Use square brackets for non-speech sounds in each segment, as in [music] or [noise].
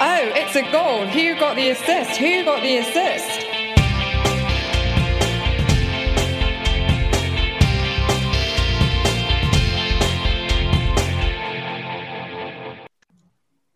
Oh, it's a goal. Who got the assist? Who got the assist?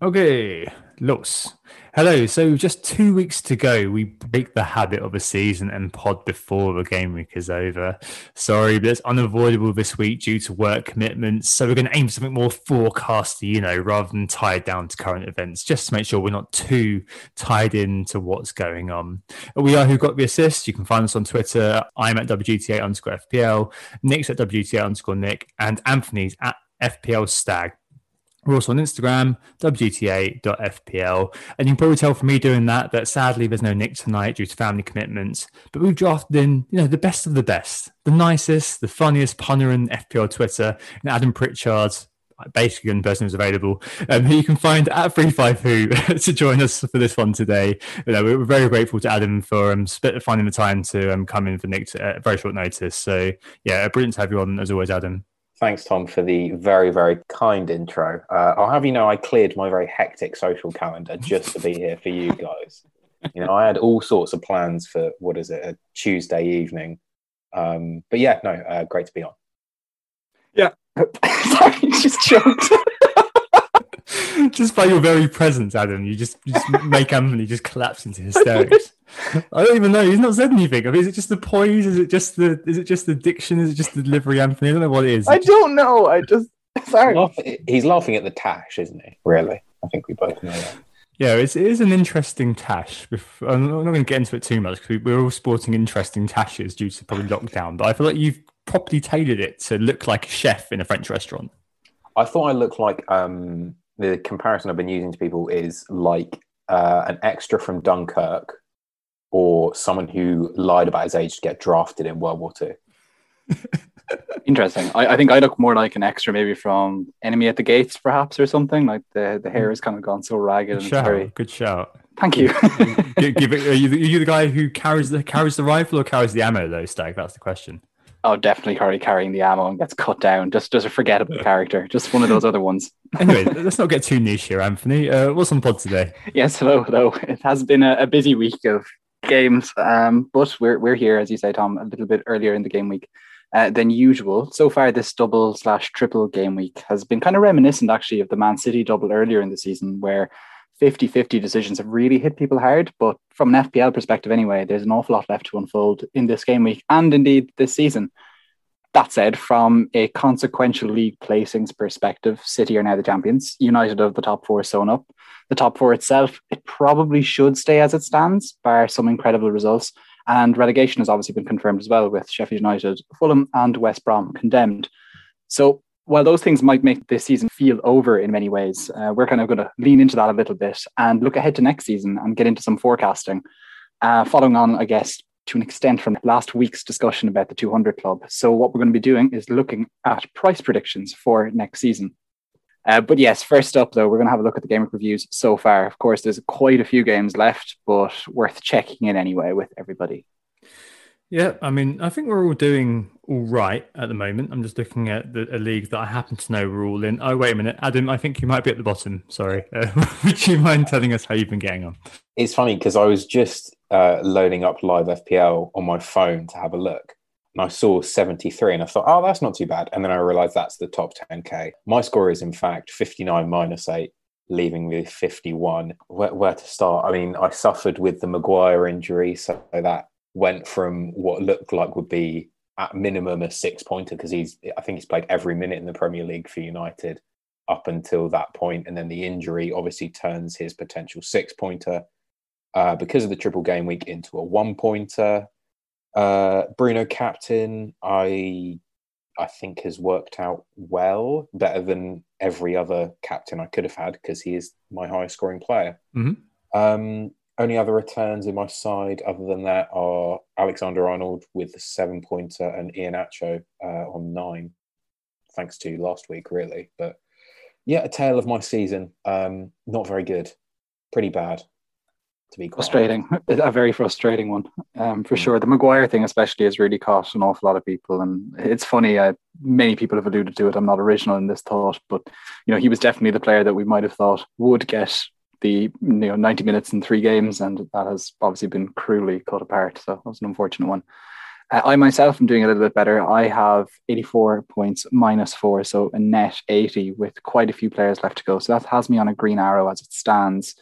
Okay, Los. Hello. So just two weeks to go. We break the habit of a season and pod before the game week is over. Sorry, but it's unavoidable this week due to work commitments. So we're going to aim for something more forecasty, you know, rather than tied down to current events, just to make sure we're not too tied into what's going on. We are who got the assist. You can find us on Twitter. I'm at WGTA underscore FPL. Nick's at WGTA underscore Nick, and Anthony's at FPL Stag. We're also on Instagram, WGTA.FPL. And you can probably tell from me doing that that sadly there's no Nick tonight due to family commitments. But we've drafted in, you know, the best of the best, the nicest, the funniest punter in FPL Twitter, and Adam Pritchard, basically the person who's available, um, who you can find at Free5Who [laughs] to join us for this one today. You know, we're very grateful to Adam for um, finding the time to um, come in for Nick at very short notice. So, yeah, brilliant to have you on as always, Adam. Thanks, Tom, for the very, very kind intro. Uh, I'll have you know I cleared my very hectic social calendar just to be here for you guys. You know, I had all sorts of plans for what is it, a Tuesday evening. Um, but yeah, no, uh, great to be on. Yeah. [laughs] Sorry, just choked. [laughs] [laughs] just by your very presence, Adam, you just, you just [laughs] make Anthony just collapse into hysterics. [laughs] I don't even know. He's not said anything. I mean, is it just the poise? Is it just the? Is it just the diction? Is it just the delivery, Anthony? I don't know what it is. I don't know. I just sorry. He's laughing at the tash, isn't he? Really? I think we both know that. Yeah, it's, it is an interesting tash. I'm not going to get into it too much because we're all sporting interesting tashes due to probably lockdown. But I feel like you've properly tailored it to look like a chef in a French restaurant. I thought I looked like um, the comparison I've been using to people is like uh, an extra from Dunkirk or someone who lied about his age to get drafted in World War II. Interesting. I, I, think I look more like an extra, maybe from Enemy at the Gates, perhaps, or something. Like the, the hair has kind of gone so ragged. Good shout. Very... Good shout. Thank you. give, give it, are, you, are you the guy who carries the carries the rifle or carries the ammo, though, Stag? That's the question. Oh, definitely Curry carrying the ammo and gets cut down. Just just a forgettable character. Just one of those other ones. [laughs] anyway, [laughs] let's not get too niche here, Anthony. Uh, what's on pod today? Yes, hello, hello. It has been a, a busy week of games, um, but we're we're here, as you say, Tom, a little bit earlier in the game week. Uh, than usual. So far, this double slash triple game week has been kind of reminiscent actually of the Man City double earlier in the season, where 50 50 decisions have really hit people hard. But from an FPL perspective, anyway, there's an awful lot left to unfold in this game week and indeed this season. That said, from a consequential league placings perspective, City are now the champions. United of the top four sewn up. The top four itself, it probably should stay as it stands, bar some incredible results. And relegation has obviously been confirmed as well with Sheffield United, Fulham, and West Brom condemned. So while those things might make this season feel over in many ways, uh, we're kind of going to lean into that a little bit and look ahead to next season and get into some forecasting. Uh, following on, I guess, to an extent from last week's discussion about the 200 club. So, what we're going to be doing is looking at price predictions for next season. Uh, but yes, first up though, we're going to have a look at the game reviews so far. Of course, there's quite a few games left, but worth checking in anyway with everybody. Yeah, I mean, I think we're all doing all right at the moment. I'm just looking at the, a league that I happen to know we're all in. Oh, wait a minute, Adam, I think you might be at the bottom. Sorry. Uh, [laughs] would you mind telling us how you've been getting on? It's funny because I was just uh, loading up live FPL on my phone to have a look. And I saw 73 and I thought, oh, that's not too bad. And then I realized that's the top 10K. My score is, in fact, 59 minus 8. leaving me 51. Where, where to start? I mean, I suffered with the Maguire injury, so that went from what looked like would be at minimum a six pointer because he's I think he's played every minute in the Premier League for United up until that point, and then the injury obviously turns his potential six pointer uh, because of the triple game week into a one pointer. Uh, Bruno captain, I I think has worked out well, better than every other captain I could have had because he is my highest scoring player. Mm-hmm. Um, only other returns in my side other than that are Alexander Arnold with the seven pointer and Iheanacho uh, on nine, thanks to last week, really. But yeah, a tale of my season. Um, not very good, pretty bad to be frustrating. [laughs] A very frustrating one, um, for mm. sure. The Maguire thing, especially, has really caught an awful lot of people, and it's funny. Uh, many people have alluded to it. I'm not original in this thought, but you know, he was definitely the player that we might have thought would get the you know 90 minutes in three games, and that has obviously been cruelly cut apart. So that was an unfortunate one. Uh, I myself am doing a little bit better. I have 84 points minus four, so a net 80 with quite a few players left to go. So that has me on a green arrow as it stands.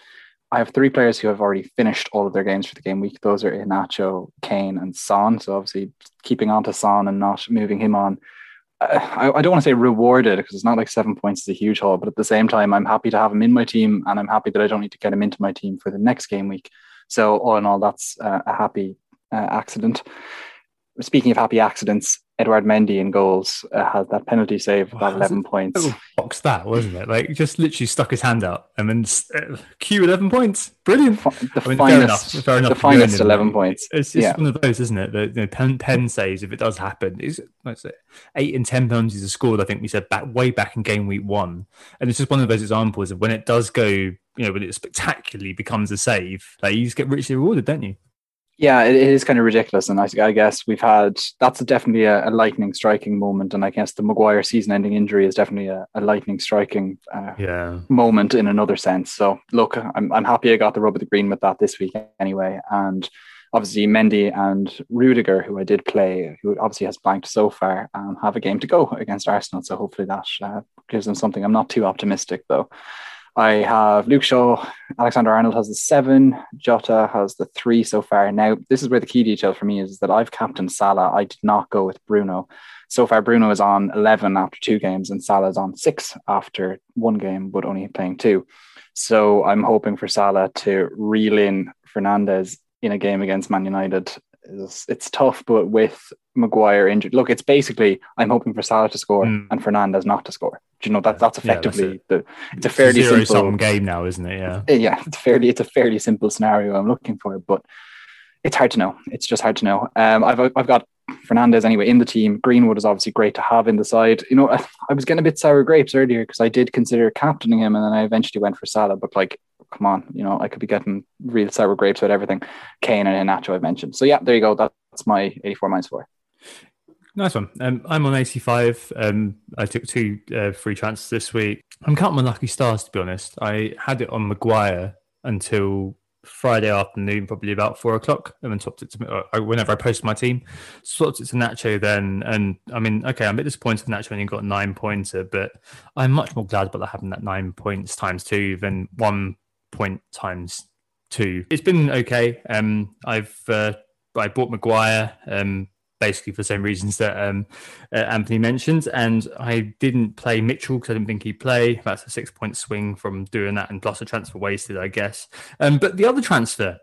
I have three players who have already finished all of their games for the game week. Those are Iheanacho, Kane, and Son. So obviously keeping on to Son and not moving him on. I, I, don't want to say rewarded because it's not like seven points is a huge haul, but at the same time, I'm happy to have him in my team, and I'm happy that I don't need to get him into my team for the next game week. So all in all, that's uh, a happy uh, accident speaking of happy accidents, Edouard Mendy in goals uh, has that penalty save about wow, [laughs] 11 points. Box that, wasn't it? Like, just literally stuck his hand out and then uh, cue 11 points. Brilliant. The I mean, finest, fair enough, fair enough the finest 11 points. It's, it's yeah. one of those, isn't it? The pen, pen saves, if it does happen, is let's eight and 10 penalties are scored, I think we said back way back in game week one. And it's just one of those examples of when it does go, you know, when it spectacularly becomes a save, like you just get richly rewarded, don't you? Yeah, it is kind of ridiculous, and I, I guess we've had that's definitely a, a, lightning striking moment, and I guess the Maguire season-ending injury is definitely a, a lightning striking uh, yeah. moment in another sense. So, look, I'm I'm happy I got the rub of the green with that this week anyway, and obviously Mendy and Rudiger, who I did play, who obviously has blanked so far, um, have a game to go against Arsenal. So hopefully that uh, gives them something. I'm not too optimistic though. I have Luke Shaw, Alexander Arnold has the seven, Jota has the three so far. Now, this is where the key detail for me is that I've captained Salah. I did not go with Bruno. So far, Bruno is on 11 after two games, and Salah is on six after one game, but only playing two. So I'm hoping for Salah to reel in Fernandes in a game against Man United it's, it's tough, but with Maguire injured, look, it's basically I'm hoping for Salah to score mm. and Fernandes not to score. Do you know that that's effectively yeah, that's it. the it's a fairly a simple game now, isn't it? Yeah, yeah, it's fairly it's a fairly simple scenario I'm looking for, but it's hard to know. It's just hard to know. Um, I've I've got Fernandes anyway in the team. Greenwood is obviously great to have in the side. You know, I, [laughs] I was getting a bit sour grapes earlier because I did consider captaining him, and then I eventually went for Salah. But like, come on, you know, I could be getting real sour grapes with everything. Kane and Nacho I mentioned. So yeah, there you go. That's my 84 minus four. Nice one. Um, I'm on 85. Um, I took two uh, free transfers this week. I'm counting my lucky stars to be honest. I had it on Maguire until Friday afternoon, probably about four o'clock, and then swapped it to uh, whenever I posted my team. Swapped it to Nacho then, and I mean, okay, I'm a bit disappointed Nacho only got nine pointer, but I'm much more glad about having that nine points times two than one point times two. It's been okay. Um, I've uh, I bought Maguire. Um, basically for the same reasons that um, uh, Anthony mentioned. And I didn't play Mitchell because I didn't think he'd play. That's a six point swing from doing that, and plus a transfer wasted, I guess. Um, but the other transfer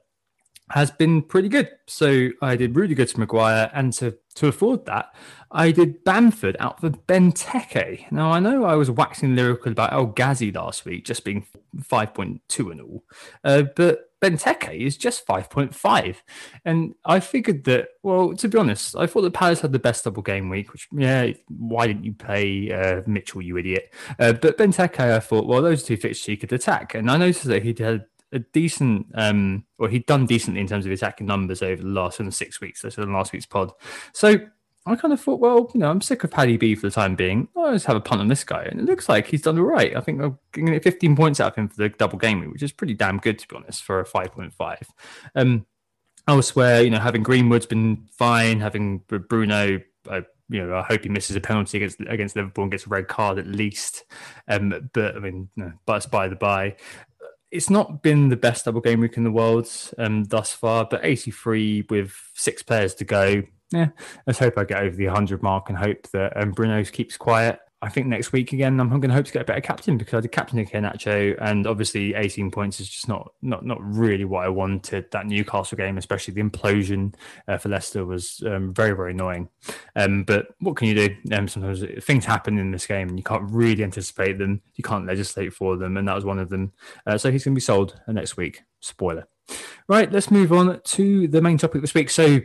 has been pretty good. So I did really good to Maguire, and to to afford that, I did Bamford out for Benteke. Now I know I was waxing lyrical about El Ghazi last week, just being five point two and all, uh, but Benteke is just 5.5. And I figured that, well, to be honest, I thought that Palace had the best double game week, which, yeah, why didn't you play uh, Mitchell, you idiot? Uh, but Benteke, I thought, well, those two fixtures he could attack. And I noticed that he'd had a decent, um, or he'd done decently in terms of attacking numbers over the last six weeks, so in last week's pod. So I kind of thought, well, you know, I'm sick of Paddy B for the time being. I'll just have a punt on this guy. And it looks like he's done all right. I think I'm going to get 15 points out of him for the double game which is pretty damn good, to be honest, for a 5.5. Um, elsewhere, you know, having Greenwood's been fine, having Bruno, I you know, I hope he misses a penalty against against Liverpool and gets a red card at least. Um, but I mean, but it's by the by. It's not been the best double game week in the world um, thus far, but 83 with six players to go. Yeah, let's hope I get over the 100 mark and hope that um, Bruno keeps quiet. I think next week again, I'm going to hope to get a better captain because I did captain Nacho, and obviously 18 points is just not not not really what I wanted. That Newcastle game, especially the implosion uh, for Leicester, was um, very very annoying. Um, but what can you do? Um, sometimes things happen in this game, and you can't really anticipate them. You can't legislate for them, and that was one of them. Uh, so he's going to be sold next week. Spoiler. Right, let's move on to the main topic this week. So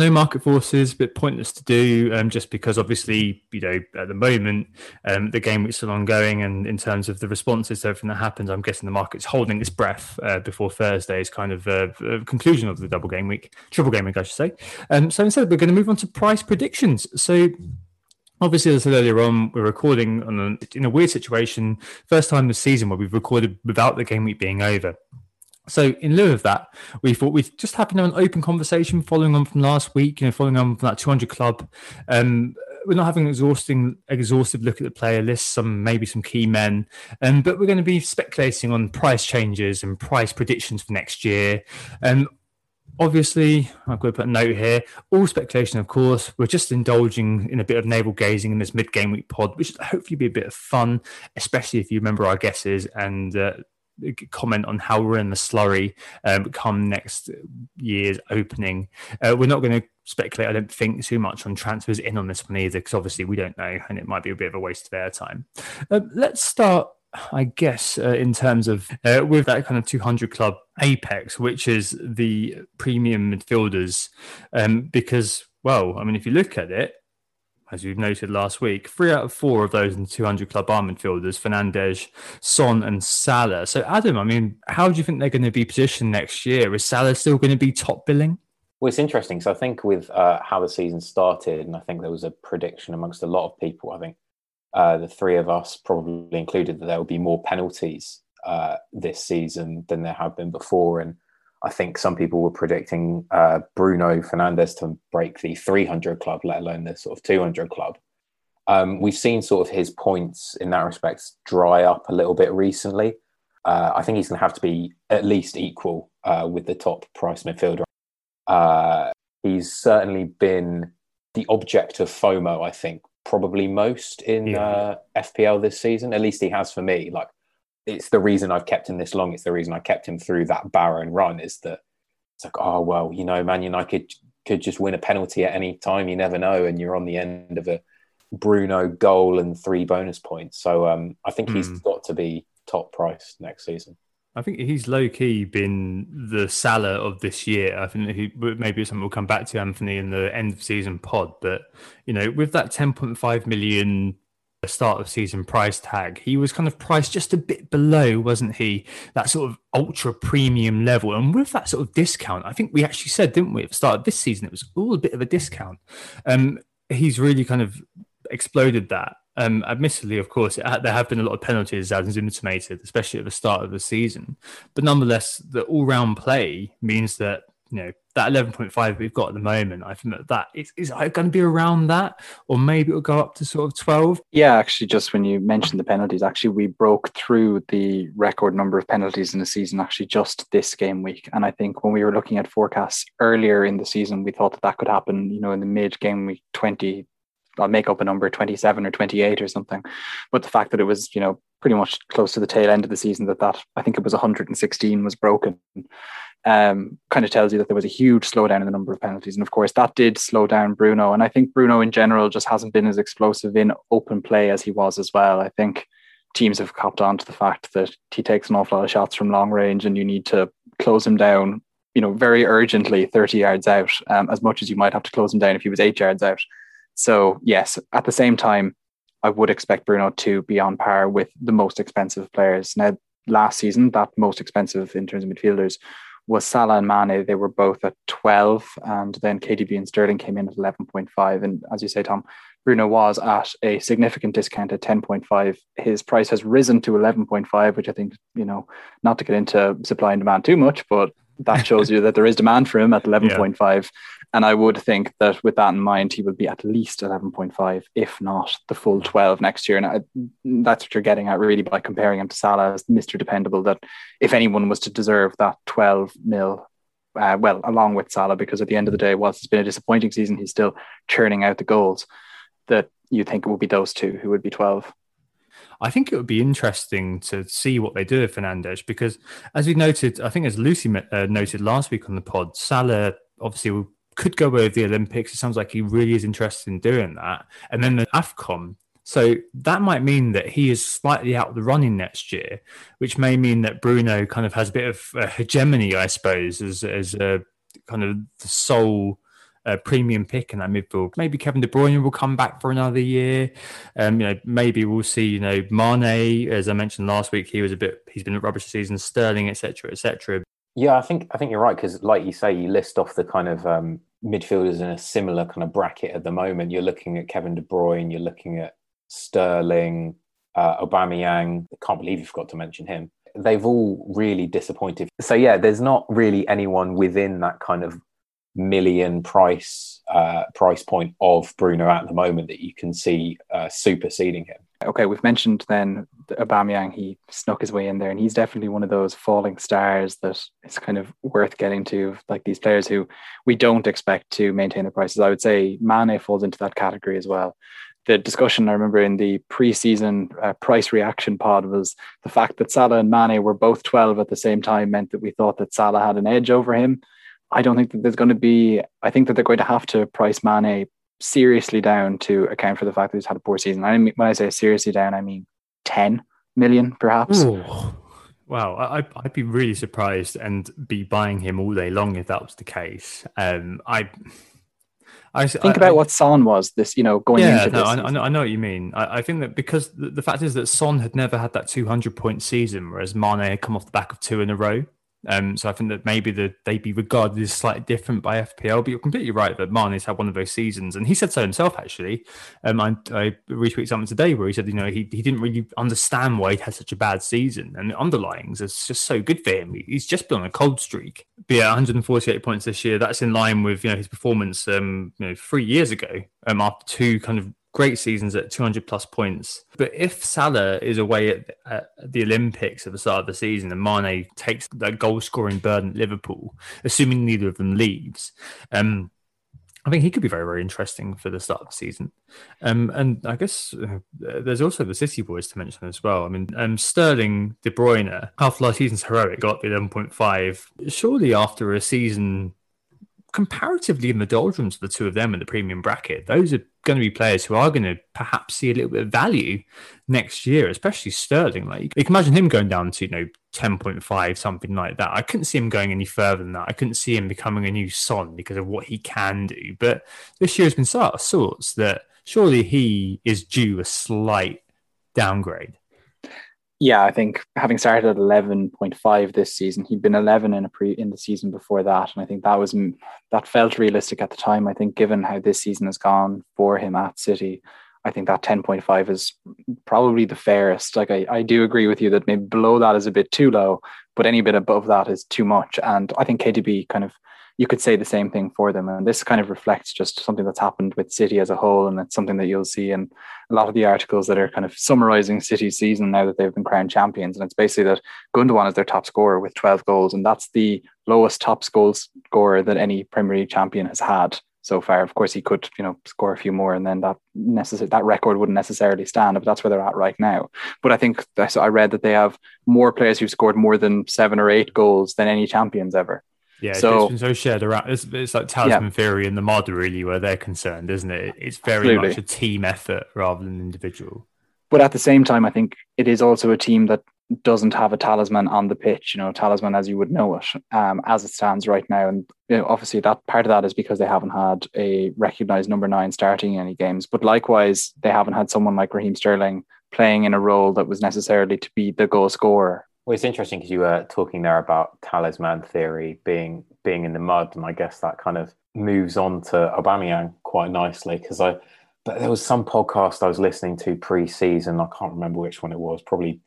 no market forces, but pointless to do um, just because obviously, you know, at the moment, um, the game is still ongoing. And in terms of the responses to everything that happens, I'm guessing the market's holding its breath uh, before Thursday's kind of uh, conclusion of the double game week, triple game week, I should say. Um, so instead, we're going to move on to price predictions. So Obviously, as I said earlier on, we're recording on a, in a weird situation. First time this season where we've recorded without the game week being over. So in lieu of that, we thought we'd just have an open conversation following on from last week, you know, following on from that 200 club. Um, we're not having an exhausting, exhaustive look at the player list, some maybe some key men, um, but we're going to be speculating on price changes and price predictions for next year. Um, obviously, I'm going to put a note here. All speculation, of course. We're just indulging in a bit of navel gazing in this mid-game week pod, which hopefully be a bit of fun, especially if you remember our guesses and uh, comment on how we're in the slurry um, come next year's opening. Uh, we're not going to speculate, I don't think, too much on transfers in on this one either, because obviously we don't know and it might be a bit of a waste of airtime. Uh, let's start. I guess uh, in terms of uh, with that kind of 200 club apex, which is the premium midfielders, um, because well, I mean, if you look at it, as we've noted last week. Three out of four of those in the 200 club arm midfielders, Fernandes, Son, and Salah. So, Adam, I mean, how do you think they're going to be positioned next year? Is Salah still going to be top billing? Well, it's interesting. So, I think with uh, how the season started, and I think there was a prediction amongst a lot of people, I think uh, the three of us probably included that there will be more penalties uh, this season than there have been before. And I think some people were predicting uh, Bruno Fernandes to break the 300 club, let alone the sort of 200 club. Um, we've seen sort of his points in that respect dry up a little bit recently. Uh, I think he's going to have to be at least equal uh, with the top price midfielder. Uh, he's certainly been the object of FOMO, I think, probably most in yeah. Uh, FPL this season. At least he has for me. Like it's the reason I've kept him this long. It's the reason I kept him through that barren run. Is that it's like, oh well, you know, Man United could just win a penalty at any time. You never know, and you're on the end of a Bruno goal and three bonus points. So um, I think he's mm. got to be top price next season. I think he's low key been the Salah of this year. I think he maybe something we'll come back to Anthony in the end of season pod, but you know, with that 10.5 million the start of season price tag, he was kind of priced just a bit below, wasn't he? That sort of ultra premium level. And with that sort of discount, I think we actually said, didn't we, at the start of this season, it was all a bit of a discount. Um, he's really kind of exploded that. Um, admittedly, of course, there have been a lot of penalties as intimated, especially at the start of the season. But nonetheless, the all-round play means that you know that 11.5 we've got at the moment i think that that is, is going to be around that? Or maybe it'll go up to sort of 12 yeah actually just when you mentioned the penalties actually we broke through the record number of penalties in the season actually just this game week. And i think when we were looking at forecasts earlier in the season we thought that that could happen you know in the mid game week 20 I'll make up a number 27 or 28 or something. But the fact that it was, you know, pretty much close to the tail end of the season that that I think it was 116 was broken um, kind of tells you that there was a huge slowdown in the number of penalties. And of course, that did slow down Bruno. And I think Bruno in general just hasn't been as explosive in open play as he was as well. I think teams have copped on to the fact that he takes an awful lot of shots from long range and you need to close him down, you know, very urgently 30 yards out, um, as much as you might have to close him down if he was eight yards out. So, yes, at the same time, I would expect Bruno to be on par with the most expensive players. Now, last season, that most expensive in terms of midfielders was Salah and Mane. They were both at 12, and then KDB and Sterling came in at 11.5. And as you say, Tom, Bruno was at a significant discount at 10.5. His price has risen to 11.5, which I think, you know, not to get into supply and demand too much, but that shows you that there is demand for him at 11.5. [laughs] Yeah. And I would think that with that in mind, he will be at least 11.5, if not the full 12 next year. And I, that's what you're getting at really by comparing him to Salah as Mr. Dependable. That if anyone was to deserve that 12 mil, uh, well, along with Salah, because at the end of the day, whilst it's been a disappointing season, he's still churning out the goals. That you think it would be those two who would be 12. I think it would be interesting to see what they do with Fernandes because, as we noted, I think as Lucy uh, noted last week on the pod, Salah obviously could go with the Olympics. It sounds like he really is interested in doing that. And then the AFCON. So that might mean that he is slightly out of the running next year, which may mean that Bruno kind of has a bit of a hegemony, I suppose, as, as a kind of the sole a premium pick in that midfield. Maybe Kevin De Bruyne will come back for another year. Um, you know, maybe we'll see. You know, Mane, as I mentioned last week, he was a bit. He's been rubbish season. Sterling, etc., etc. Yeah, I think I think you're right because, like you say, you list off the kind of um, midfielders in a similar kind of bracket at the moment. You're looking at Kevin De Bruyne. You're looking at Sterling, uh, Aubameyang. I can't believe you forgot to mention him. They've all really disappointed. So yeah, there's not really anyone within that kind of million price uh, price point of Bruno at the moment that you can see uh, superseding him. Okay, we've mentioned then Aubameyang. He snuck his way in there, and he's definitely one of those falling stars that is kind of worth getting to. Like these players who we don't expect to maintain the prices. I would say Mane falls into that category as well. The discussion I remember in the preseason uh, price reaction pod was the fact that Salah and Mane were both 12 at the same time meant that we thought that Salah had an edge over him I don't think that there's going to be. I think that they're going to have to price Mane seriously down to account for the fact that he's had a poor season. I mean, when I say seriously down, I mean ten million, perhaps. Ooh. Wow, I, would be really surprised and be buying him all day long if that was the case. Um, I, I think I, about I, what Son was this, you know, going yeah, into no, I, know, I know what you mean. I, I think that because the, the, fact is that Son had never had that 200 point season, whereas Mane had come off the back of two in a row. Um, so I think that maybe the, they'd be regarded as slightly different by FPL, but you're completely right that Mane's had one of those seasons, and he said so himself. Actually, um, I, I retweeted something today where he said, you know, he, he didn't really understand why he had such a bad season, and the underlyings is just so good for him. He's just been on a cold streak. But yeah, 148 points this year. That's in line with you know his performance, um, you know, three years ago, um, after two kind of great seasons at 200 plus points. But if Salah is away at, at, the Olympics at the start of the season and Mane takes that goal scoring burden at Liverpool, assuming neither of them leaves, um, I think he could be very, very interesting for the start of the season. Um, and I guess uh, there's also the City boys to mention as well. I mean, um, Sterling, De Bruyne, after last season's heroic, got the 11.5. Surely after a season comparatively in the doldrums, of the two of them in the premium bracket, those are going to be players who are going to perhaps see a little bit of value next year, especially Sterling. Like you can imagine him going down to you know ten point five, something like that. I couldn't see him going any further than that. I couldn't see him becoming a new Son because of what he can do. But this year has been sort of sorts that surely he is due a slight downgrade yeah, I think having started at eleven point five this season, he'd been eleven in a pre in the season before that, and I think that was that felt realistic at the time. I think given how this season has gone for him at City, I think that ten point five is probably the fairest. Like I, I do agree with you that maybe below that is a bit too low, but any bit above that is too much. And I think KDB kind of you could say the same thing for them. And this kind of reflects just something that's happened with City as a whole. And it's something that you'll see in a lot of the articles that are kind of summarizing City's season now that they've been crowned champions. And it's basically that Gundogan is their top scorer with 12 goals. And that's the lowest top goal scorer that any Premier League champion has had so far. Of course, he could, you know, score a few more, and then that necessary that record wouldn't necessarily stand. But that's where they're at right now. But I think I read that they have more players who've scored more than seven or eight goals than any champions ever. Yeah, so, it's been so shared around. It's, it's like Talisman yeah. Theory and the mod, really, where they're concerned, isn't it? It's very Absolutely. much a team effort rather than individual. But at the same time, I think it is also a team that doesn't have a talisman on the pitch, you know, talisman as you would know it, um, as it stands right now. And you know, obviously, that part of that is because they haven't had a recognized number nine starting any games. But likewise, they haven't had someone like Raheem Sterling playing in a role that was necessarily to be the goal scorer well, it's interesting because you were talking there about talisman theory being being in the mud, and I guess that kind of moves on to Aubameyang quite nicely because I. But there was some podcast I was listening to pre-season. I can't remember which one it was. Probably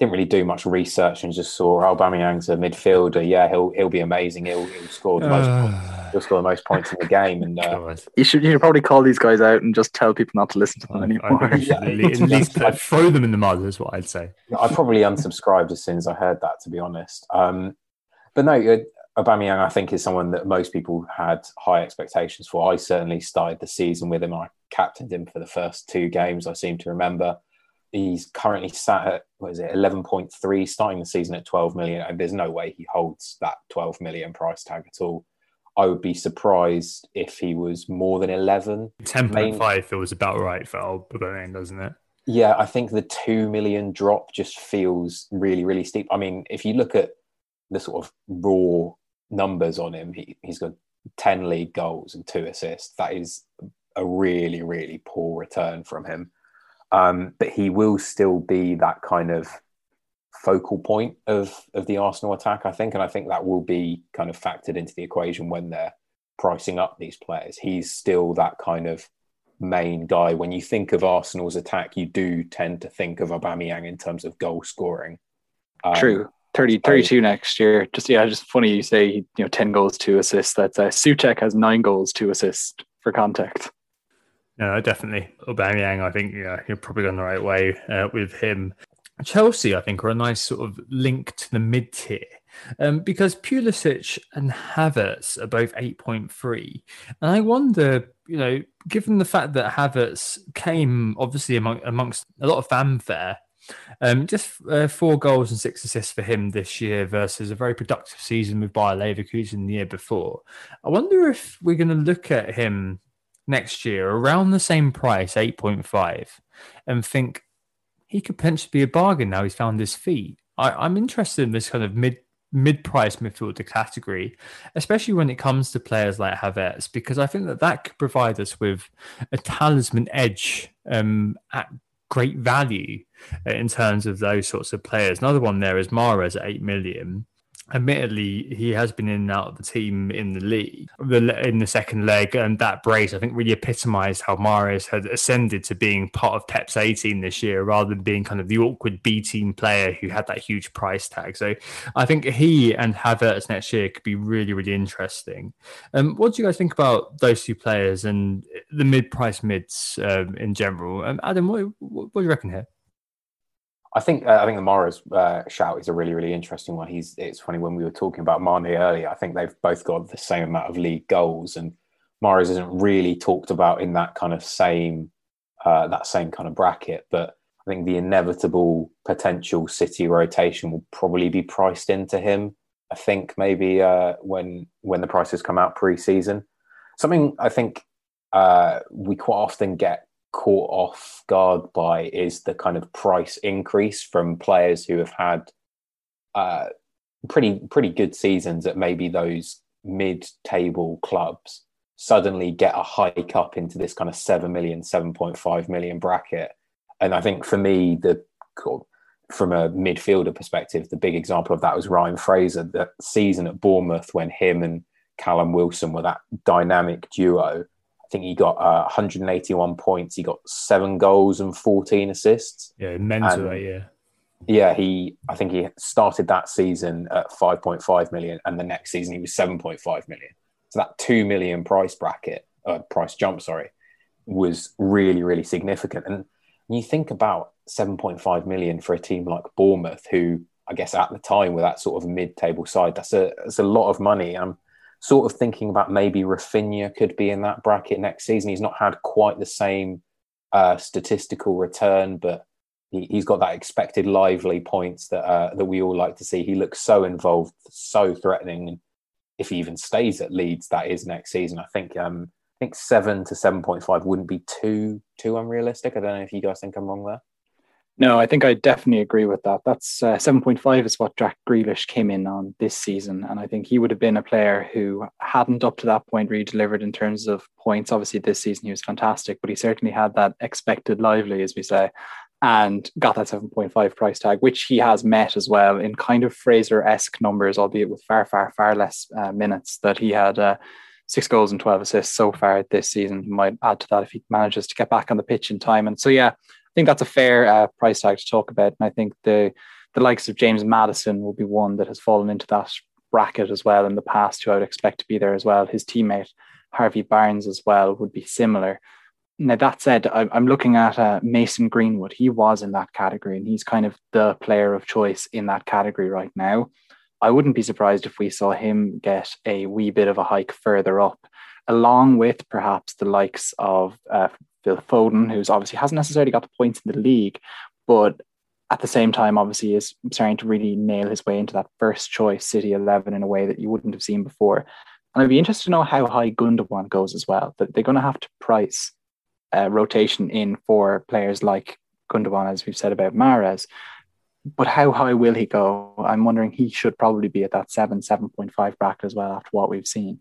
didn't really do much research and just saw Aubameyang's a midfielder. Yeah, he'll he'll be amazing. He'll, he'll score the most. Uh, he'll score the most points in the game. And uh, you should you should probably call these guys out and just tell people not to listen to them anymore. [laughs] yeah, at least [laughs] throw them in the mud. Is what I'd say. I probably unsubscribed as soon as I heard that. To be honest, um, but no, uh, Aubameyang I think is someone that most people had high expectations for. I certainly started the season with him. I captained him for the first two games. I seem to remember he's currently sat at what is it 11.3 starting the season at 12 million and there's no way he holds that 12 million price tag at all. I would be surprised if he was more than 11 10.5 Main... feels about right for Aubameyang doesn't it? Yeah i think the 2 million drop just feels really really steep. I mean if you look at the sort of raw numbers on him he, he's got 10 league goals and two assists. That is a really really poor return from him um, but he will still be that kind of focal point of of the Arsenal attack, I think, and I think that will be kind of factored into the equation when they're pricing up these players. He's still that kind of main guy. When you think of Arsenal's attack, you do tend to think of Aubameyang in terms of goal scoring. Um, True. 30, 32 next year. Just yeah, just funny you say you know ten goals, two assists. That's uh, Soucek has nine goals, two assists for context. No, definitely. Aubameyang, I think yeah, you're probably going the right way uh, with him. Chelsea, I think, are a nice sort of link to the mid tier. Um, because Pulisic and Havertz are both 8.3. And I wonder, you know, given the fact that Havertz came obviously among, amongst a lot of fanfare, um, just uh, four goals and six assists for him this year versus a very productive season with Bayer Leverkusen the year before. I wonder if we're going to look at him next year around the same price, 8.5, and think he could potentially be a bargain now he's found his feet. I, am interested in this kind of mid mid price midfielder category, especially when it comes to players like Havertz, because I think that that could provide us with a talisman edge um, at great value uh, in terms of those sorts of players. Another one there is Mahrez at 8 million admittedly, he has been in and out of the team in the league in the second leg, and that brace I think really epitomised how Mahrez had ascended to being part of Pep's A team this year, rather than being kind of the awkward B team player who had that huge price tag. So I think he and Havertz next year could be really, really interesting. Um, what do you guys think about those two players and the mid-price mids um, in general? Um, Adam, what, what, what do you reckon here? I think uh, I think the Mahrez uh, shout is a really really interesting one. He's it's funny when we were talking about Mane earlier. I think they've both got the same amount of league goals, and Mahrez isn't really talked about in that kind of same uh, that same kind of bracket. But I think the inevitable potential City rotation will probably be priced into him. I think maybe uh, when when the prices come out pre-season, something I think uh, we quite often get caught off guard by is the kind of price increase from players who have had uh, pretty pretty good seasons at maybe those mid-table clubs suddenly get a hike up into this kind of 7 million 7.5 million bracket. And i think for me the from a midfielder perspective the big example of that was ryan fraser. The season at bournemouth when him and callum wilson were that dynamic duo think he got uh, 181 points. He got seven goals and 14 assists. Yeah, mental, and, yeah. Yeah, he. I think he started that season at 5.5 million, and the next season he was 7.5 million. So that two million price bracket, uh, price jump, sorry, was really, really significant. And when you think about 7.5 million for a team like Bournemouth, who I guess at the time were that sort of mid-table side, that's a that's a lot of money. I'm sort of thinking about maybe Raphinha could be in that bracket next season. He's not had quite the same uh, statistical return, but he, has got that expected lively points that uh, that we all like to see. He looks so involved, so threatening. If he even stays at Leeds, that is next season. I think um, I think seven to seven point five wouldn't be too too unrealistic. I don't know if you guys think I'm wrong there. No, I think I definitely agree with that. That's uh, 7.5 is what Jack Grealish came in on this season. And I think he would have been a player who hadn't up to that point really delivered in terms of points. Obviously, this season he was fantastic, but he certainly had that expected lively, as we say, and got that 7.5 price tag, which he has met as well in kind of Fraser esque numbers, albeit with far, far, far less uh, minutes that he had. Uh, six goals and 12 assists so far this season. He might add to that if he manages to get back on the pitch in time. And so, yeah, I think that's a fair uh, price tag to talk about. And I think the the likes of James Maddison will be one that has fallen into that bracket as well in the past, who I would expect to be there as well. His teammate Harvey Barnes as well would be similar. Now that said, I'm looking at uh, Mason Greenwood. He was in that category, and he's kind of the player of choice in that category right now. I wouldn't be surprised if we saw him get a wee bit of a hike further up, along with perhaps the likes of uh, Phil Foden, who's obviously hasn't necessarily got the points in the league, but at the same time, obviously, is starting to really nail his way into that first choice City 11 in a way that you wouldn't have seen before. And I'd be interested to know how high Gundogan goes as well. That they're going to have to price uh, rotation in for players like Gundogan, as we've said about Mahrez. But how high will he go? I'm wondering he should probably be at that 7, 7.5 bracket as well after what we've seen.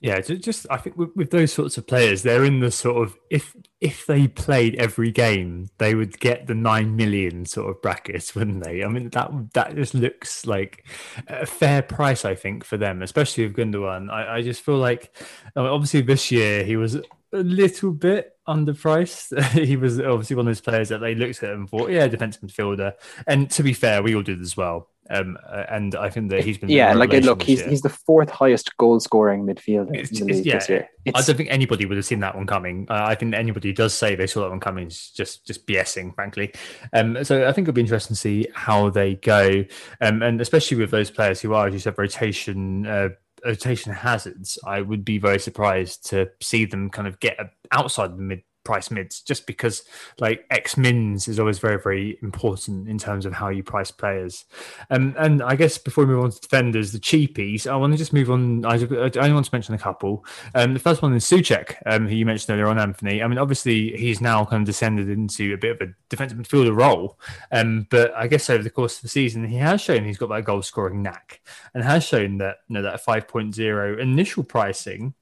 Yeah, just I think with, with, those sorts of players, they're in the sort of if if they played every game, they would get the nine million sort of brackets, [laughs] wouldn't they? I mean that that just looks like a fair price, I think, for them, especially with Gundogan. I, I just feel like obviously this year he was a little bit underpriced. [laughs] he was obviously one of those players that they looked at and thought, yeah, defensive midfielder. And to be fair, we all did as well. Um, uh, and I think that he's been yeah, like look, he's year. he's the fourth highest goal scoring midfielder it's, in the league yeah, this year. It's, I don't think anybody would have seen that one coming. Uh, I think anybody who does say they saw that one coming is just just BSing, frankly. Um, so I think it'll be interesting to see how they go, um, and especially with those players who are, as you said, rotation. Uh, rotation hazards, I would be very surprised to see them kind of get outside the mid price mids just because like X mins is always very very important in terms of how you price players. Um, and I guess before we move on to defenders the cheapies I want to just move on I, I only want to mention a couple. Um, the first one is Soucek um, who you mentioned earlier on Anthony. I mean obviously he's now kind of descended into a bit of a defensive midfielder role um, but I guess over the course of the season he has shown he's got that goal scoring knack and has shown that you know that 5.0 initial pricing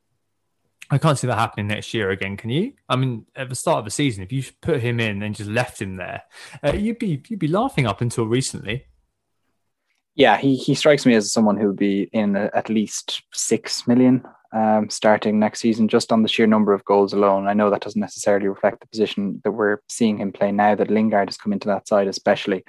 I can't see that happening next year again. Can you? I mean, at the start of the season, if you put him in and just left him there, uh, you'd be you'd be laughing up until recently. Yeah, he he strikes me as someone who would be in a, at least six million um, starting next season, just on the sheer number of goals alone. I know that doesn't necessarily reflect the position that we're seeing him play now. That Lingard has come into that side, especially.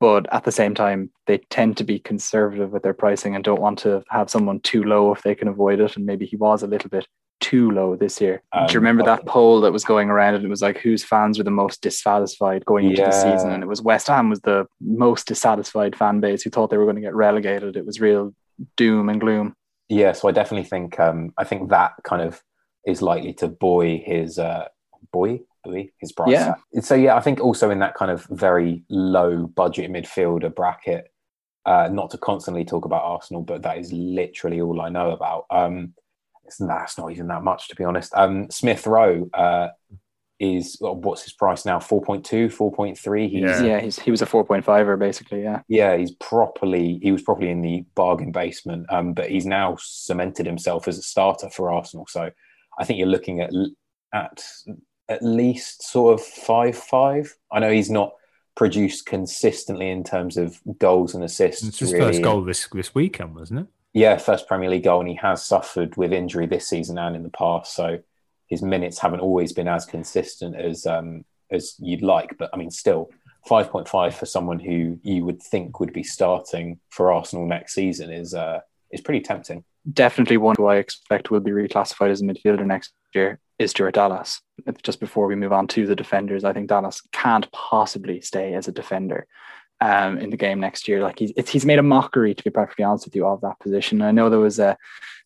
But at the same time, they tend to be conservative with their pricing and don't want to have someone too low if they can avoid it. And maybe he was a little bit too low this year. Um, Do you remember that poll that was going around and it was like whose fans were the most dissatisfied going into yeah. the season? And it was West Ham was the most dissatisfied fan base who thought they were going to get relegated. It was real doom and gloom. Yeah, so I definitely think um, I think that kind of is likely to buoy his uh, buoy buoy his price. Yeah. So yeah, I think also in that kind of very low budget midfielder bracket. Uh, not to constantly talk about Arsenal, but that is literally all I know about. Um, it's, that's not even that much to be honest. Um, Smith Rowe uh, is well, what's his price now? 4.2, 4.3. He's, yeah, yeah he's, he was a 4.5er basically. Yeah, yeah, he's properly he was probably in the bargain basement, um, but he's now cemented himself as a starter for Arsenal. So I think you're looking at at at least sort of five five. I know he's not produced consistently in terms of goals and assists. It's his really. first goal this this weekend, wasn't it? Yeah, first Premier League goal, and he has suffered with injury this season and in the past. So his minutes haven't always been as consistent as um, as you'd like. But I mean, still, five point five for someone who you would think would be starting for Arsenal next season is uh, is pretty tempting. Definitely one who I expect will be reclassified as a midfielder next year is Stuart Dallas. Just before we move on to the defenders, I think Dallas can't possibly stay as a defender um, in the game next year. Like he's he's made a mockery, to be perfectly honest with you, of that position. I know there was a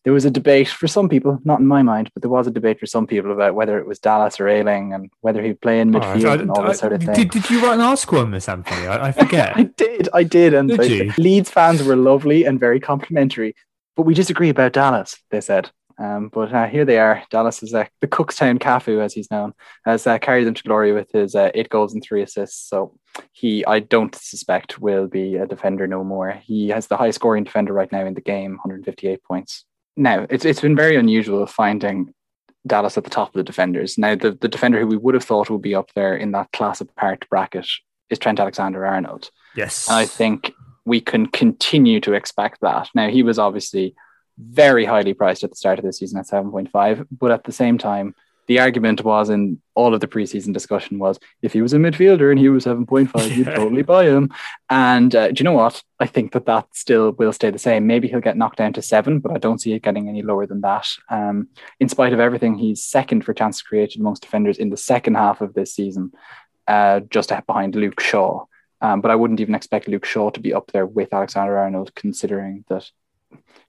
there was a debate for some people, not in my mind, but there was a debate for some people about whether it was Dallas or Ayling and whether he'd play in midfield oh, I, and all that sort of thing. Did, did you write an article on this, Anthony? I, I forget. [laughs] I did, I did, and did Leeds fans were lovely and very complimentary, but we disagree about Dallas. They said. Um, but uh, here they are. Dallas is uh, the Cookstown Cafu, as he's known, has uh, carried them to glory with his uh, eight goals and three assists. So he, I don't suspect, will be a defender no more. He has the highest scoring defender right now in the game, 158 points. Now, it's it's been very unusual finding Dallas at the top of the defenders. Now, the, the defender who we would have thought would be up there in that class apart bracket is Trent Alexander Arnold. Yes. And I think we can continue to expect that. Now, he was obviously very highly priced at the start of the season at 7.5. But at the same time, the argument was in all of the preseason discussion was if he was a midfielder and he was 7.5, [laughs] you'd totally buy him. And uh, do you know what? I think that that still will stay the same. Maybe he'll get knocked down to seven, but I don't see it getting any lower than that. Um, in spite of everything, he's second for chances created amongst defenders in the second half of this season, uh, just behind Luke Shaw. Um, but I wouldn't even expect Luke Shaw to be up there with Alexander Arnold, considering that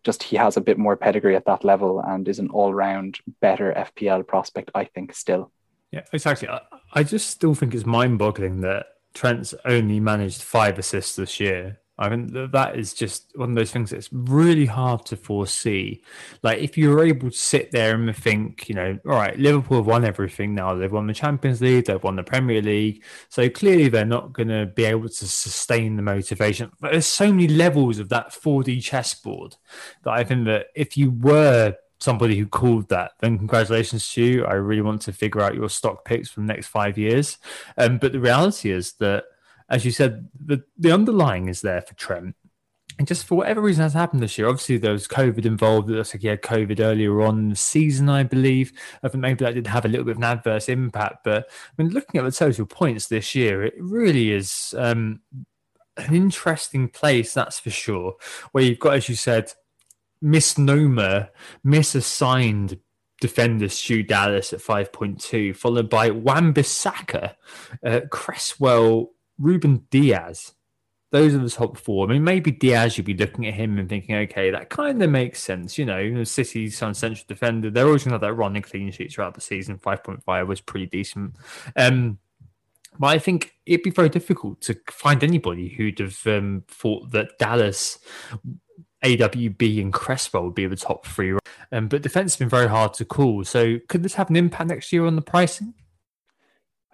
just he has a bit more pedigree at that level and is an all round better FPL prospect, I think, still. Yeah, exactly. I, I just still think it's mind boggling that Trent's only managed five assists this year. I mean, that is just one of those things that's really hard to foresee. Like, if you're able to sit there and think, you know, all right, Liverpool have won everything now. They've won the Champions League, they've won the Premier League. So clearly, they're not going to be able to sustain the motivation. But there's so many levels of that 4D chessboard that I think that if you were somebody who called that, then congratulations to you. I really want to figure out your stock picks for the next five years. Um, but the reality is that as you said, the, the underlying is there for Trent. And just for whatever reason has happened this year, obviously there was COVID involved. It looks like he had COVID earlier on the season, I believe. I think maybe that did have a little bit of an adverse impact. But I mean, looking at the total points this year, it really is um, an interesting place, that's for sure. Where you've got, as you said, misnomer, misassigned defenders Stu Dallas at 5.2, followed by Wan-Bissaka, uh, Cresswell, Ruben Dias. Those are the top four. I mean, maybe Dias, you'd be looking at him and thinking, okay, that kind of makes sense. You know, City's some central defender. They're always going to have that running clean sheets throughout the season. 5.5 was pretty decent. Um, but I think it'd be very difficult to find anybody who'd have um, thought that Dallas, AWB, and Cresswell would be the top three. Um, but defense has been very hard to call. So could this have an impact next year on the pricing?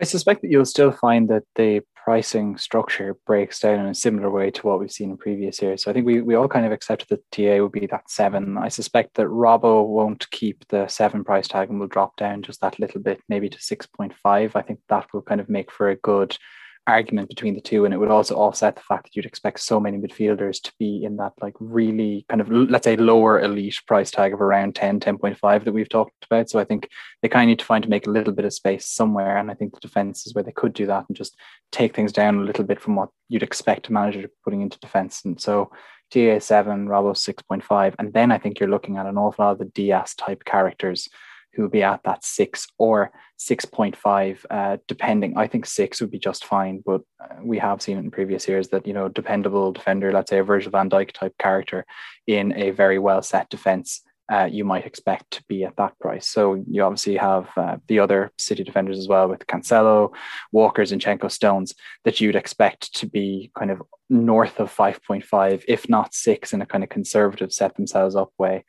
I suspect that you'll still find that the pricing structure breaks down in a similar way to what we've seen in previous years. So I think we, we all kind of accepted that TA would be that seven. I suspect that Robbo won't keep the seven price tag and will drop down just that little bit, maybe to 6.5. I think that will kind of make for a good argument between the two and it would also offset the fact that you'd expect so many midfielders to be in that like really kind of let's say lower elite price tag of around 10 10.5 that we've talked about. So i think they kind of need to find to make a little bit of space somewhere and i think the defense is where they could do that and just take things down a little bit from what you'd expect a manager putting into defense. And so ta 7 Robbo 6.5 and then i think you're looking at an awful lot of the Dias type characters who will be at that six or 6.5, uh, depending. I think six would be just fine, but uh, we have seen in previous years that, you know, dependable defender, let's say a Virgil van Dijk type character in a very well set defense. Uh, you might expect to be at that price. So you obviously have uh, the other City defenders as well with Cancelo, Walker, Zinchenko, Stones that you'd expect to be kind of north of 5.5, if not six, in a kind of conservative set themselves up way.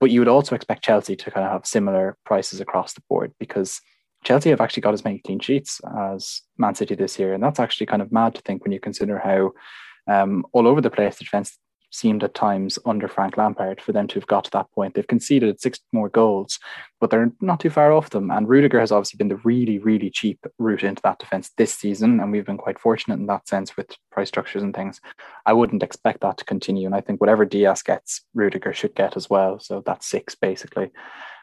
But you would also expect Chelsea to kind of have similar prices across the board because Chelsea have actually got as many clean sheets as Man City this year. And that's actually kind of mad to think when you consider how um, all over the place the defense seemed at times under Frank Lampard for them to have got to that point. They've conceded six more goals, but they're not too far off them. And Rudiger has obviously been the really, really cheap route into that defense this season. And we've been quite fortunate in that sense with price structures and things. I wouldn't expect that to continue. And I think whatever Dias gets, Rudiger should get as well. So that's six basically.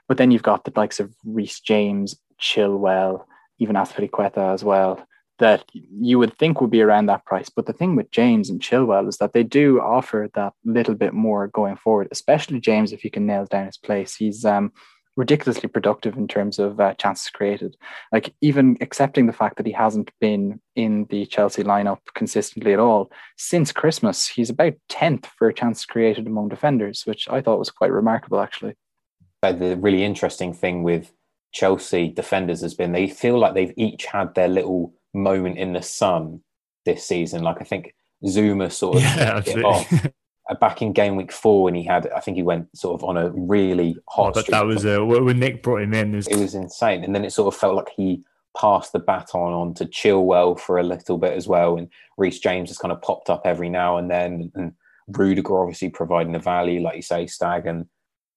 But then you've got the likes of Reece James, Chilwell, even Azpilicueta as well that you would think would be around that price. But the thing with James and Chilwell is that they do offer that little bit more going forward, especially James if you can nail down his place. He's um, ridiculously productive in terms of uh, chances created. Like even accepting the fact that he hasn't been in the Chelsea lineup consistently at all since Christmas, he's about tenth for chances created among defenders, which I thought was quite remarkable actually. The really interesting thing with Chelsea defenders has been they feel like they've each had their little moment in the sun this season. Like I think Zouma sort of yeah, off. [laughs] Uh, back in game week four when he had, I think he went sort of on a really hot. Oh, but that was uh, when Nick brought him in. It was... it was insane, and then it sort of felt like he passed the baton on to Chilwell for a little bit as well, and Reece James has kind of popped up every now and then, and Rudiger obviously providing the value, like you say, Stag, and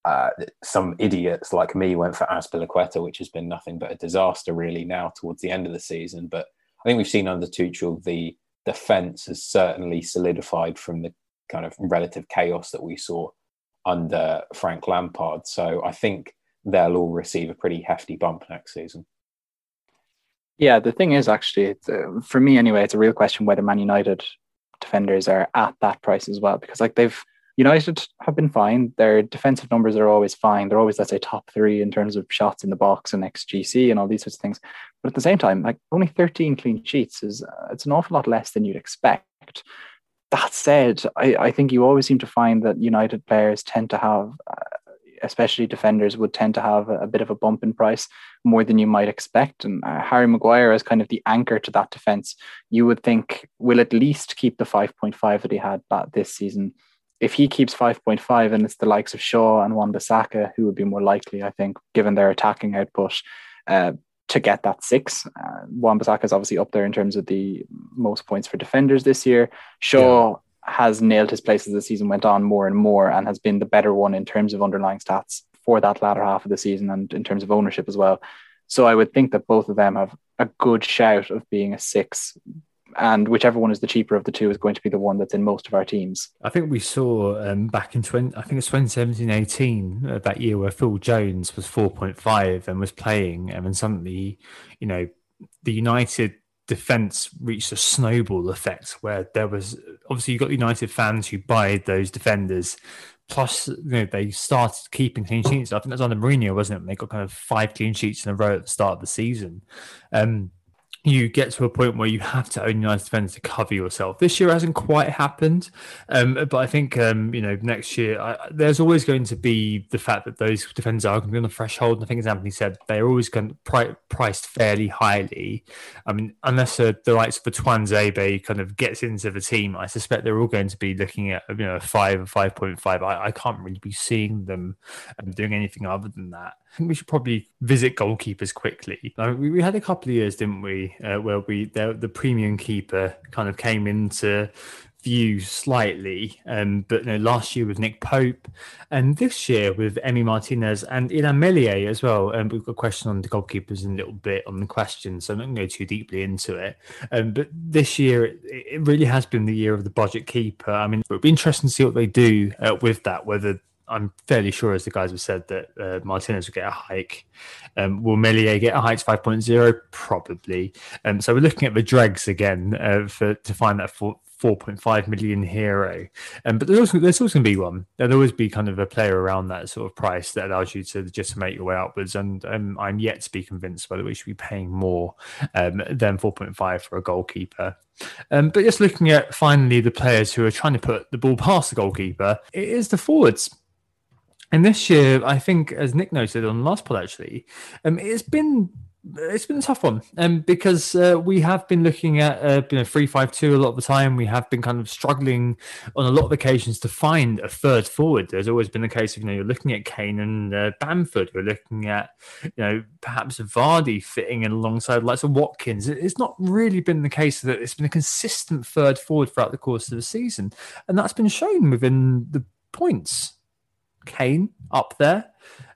uh, some idiots like me went for Azpilicueta, which has been nothing but a disaster really now towards the end of the season. But I think we've seen under Tuchel the defence has certainly solidified from the kind of relative chaos that we saw under Frank Lampard. So I think they'll all receive a pretty hefty bump next season. Yeah, the thing is actually, uh, for me anyway, it's a real question whether Man United defenders are at that price as well, because like they've United have been fine. Their defensive numbers are always fine. They're always, let's say, top three in terms of shots in the box and XGC and all these sorts of things. But at the same time, like only 13 clean sheets is uh, it's an awful lot less than you'd expect. That said, I, I think you always seem to find that United players tend to have, uh, especially defenders, would tend to have a, a, bit of a bump in price more than you might expect. And uh, Harry Maguire is kind of the anchor to that defense. You would think will at least keep the 5.5 that he had that this season if he keeps 5.5 and it's the likes of Shaw and Wan-Bissaka who would be more likely, I think, given their attacking output, uh, to get that six. Uh, Wan-Bissaka is obviously up there in terms of the most points for defenders this year. Shaw yeah. has nailed his place as the season went on more and more and has been the better one in terms of underlying stats for that latter half of the season and in terms of ownership as well. So I would think that both of them have a good shout of being a six and whichever one is the cheaper of the two is going to be the one that's in most of our teams. I think we saw um, back in 20, I think it's 2017 18, uh, that year where Phil Jones was 4.5 and was playing, and then suddenly, you know, the United defense reached a snowball effect where there was obviously you got United fans who buy those defenders. Plus, you know, they started keeping clean sheets. I think that's under Mourinho, wasn't it? They got kind of five clean sheets in a row at the start of the season. Um, you get to a point where you have to own United defenders to cover yourself. This year hasn't quite happened, um, but I think um, you know next year I, there's always going to be the fact that those defenders are going to be on the threshold. And I think, as Anthony said, they're always going to pri- priced fairly highly. I mean, unless uh, the likes of Tuanzebe kind of gets into the team, I suspect they're all going to be looking at you know five or five point five. I, I can't really be seeing them um, doing anything other than that. We should probably visit goalkeepers quickly. we, we, had a couple of years, didn't we, uh, where we the, the, premium keeper kind of came into view slightly. Um, but you know, last year with Nick Pope, and this year with Emi Martinez and Illan Meslier as well. And um, we've got a question on the goalkeepers in a little bit on the question, so I'm not going to go too deeply into it. Um, but this year, it, it, really has been the year of the budget keeper. I mean, it'll be interesting to see what they do uh, with that, whether I'm fairly sure, as the guys have said, that uh, Martinez will get a hike. Um, will Meslier get a hike to 5.0? Probably. Um, so we're looking at the dregs again uh, for to find that 4, 4.5 million hero. Um, but there's also, there's also going to be one. There'll always be kind of a player around that sort of price that allows you to make your way upwards. And um, I'm yet to be convinced whether we should be paying more um, than 4.5 for a goalkeeper. Um, but just looking at finally the players who are trying to put the ball past the goalkeeper, it is the forwards. And this year, I think, as Nick noted on the last pod, actually, um, it's been it's been a tough one, um, because uh, we have been looking at uh, you know three five two a lot of the time. We have been kind of struggling on a lot of occasions to find a third forward. There's always been the case of you know you're looking at Kane and uh, Bamford. You're looking at you know perhaps Vardy fitting in alongside lots of Watkins. It's not really been the case that it's been a consistent third forward throughout the course of the season, and that's been shown within the points Kane up there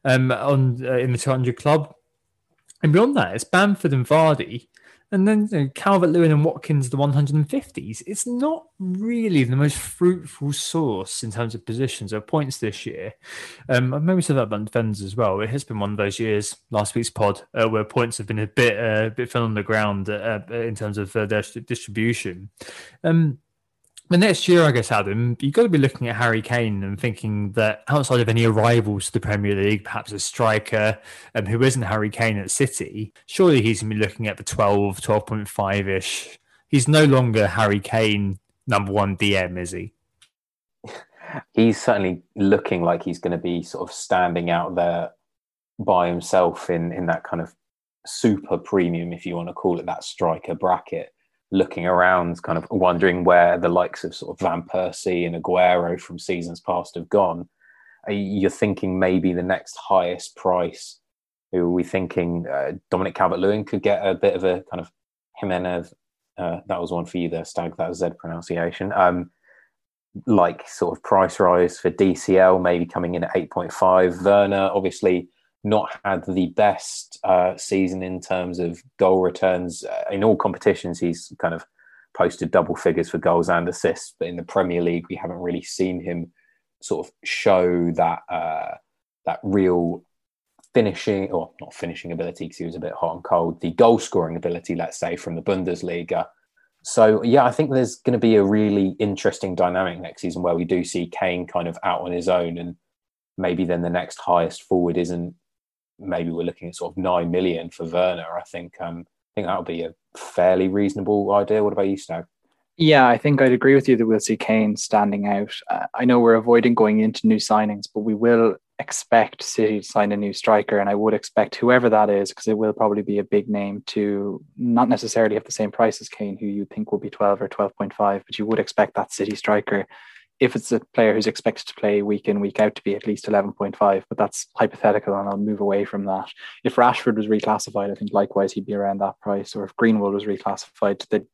um, on uh, in the 200 club. And beyond that, it's Bamford and Vardy. And then you know, Calvert Lewin and Watkins, the 150s. It's not really the most fruitful source in terms of positions or points this year. Um, I've maybe said that about defenders as well. It has been one of those years, last week's pod, uh, where points have been a bit uh, a bit fell on the ground uh, in terms of uh, their distribution. Um, the next year, I guess, Adam, you've got to be looking at Harry Kane and thinking that outside of any arrivals to the Premier League, perhaps a striker um, who isn't Harry Kane at City, surely he's going to be looking at the 12, 12.5 ish. He's no longer Harry Kane, number one DM, is he? [laughs] He's certainly looking like he's going to be sort of standing out there by himself in, in that kind of super premium, if you want to call it that striker bracket looking around, kind of wondering where the likes of sort of Van Persie and Aguero from seasons past have gone. You're thinking maybe the next highest price. Who are we thinking? Uh, Dominic Calvert Lewin could get a bit of a kind of Jimenez. Uh, that was one for you there, Stag. That was Z pronunciation. Um, like sort of price rise for DCL, maybe coming in at 8.5. Werner, obviously, not had the best uh, season in terms of goal returns uh, in all competitions. He's kind of posted double figures for goals and assists, but in the Premier League, we haven't really seen him sort of show that uh, that real finishing, or not finishing ability because he was a bit hot and cold, the goal scoring ability, let's say, from the Bundesliga. So, yeah, I think there's going to be a really interesting dynamic next season where we do see Kane kind of out on his own and maybe then the next highest forward isn't maybe we're looking at sort of nine million for Werner. I think um, I think that would be a fairly reasonable idea. What about you, Snow? Yeah, I think I'd agree with you that we'll see Kane standing out. Uh, I know we're avoiding going into new signings, but we will expect City to sign a new striker, and I would expect whoever that is, because it will probably be a big name, to not necessarily have the same price as Kane, who you think will be 12 or 12.5, but you would expect that City striker, if it's a player who's expected to play week in, week out, to be at least 11.5, but that's hypothetical, and I'll move away from that. If Rashford was reclassified, I think likewise he'd be around that price, or if Greenwood was reclassified, they'd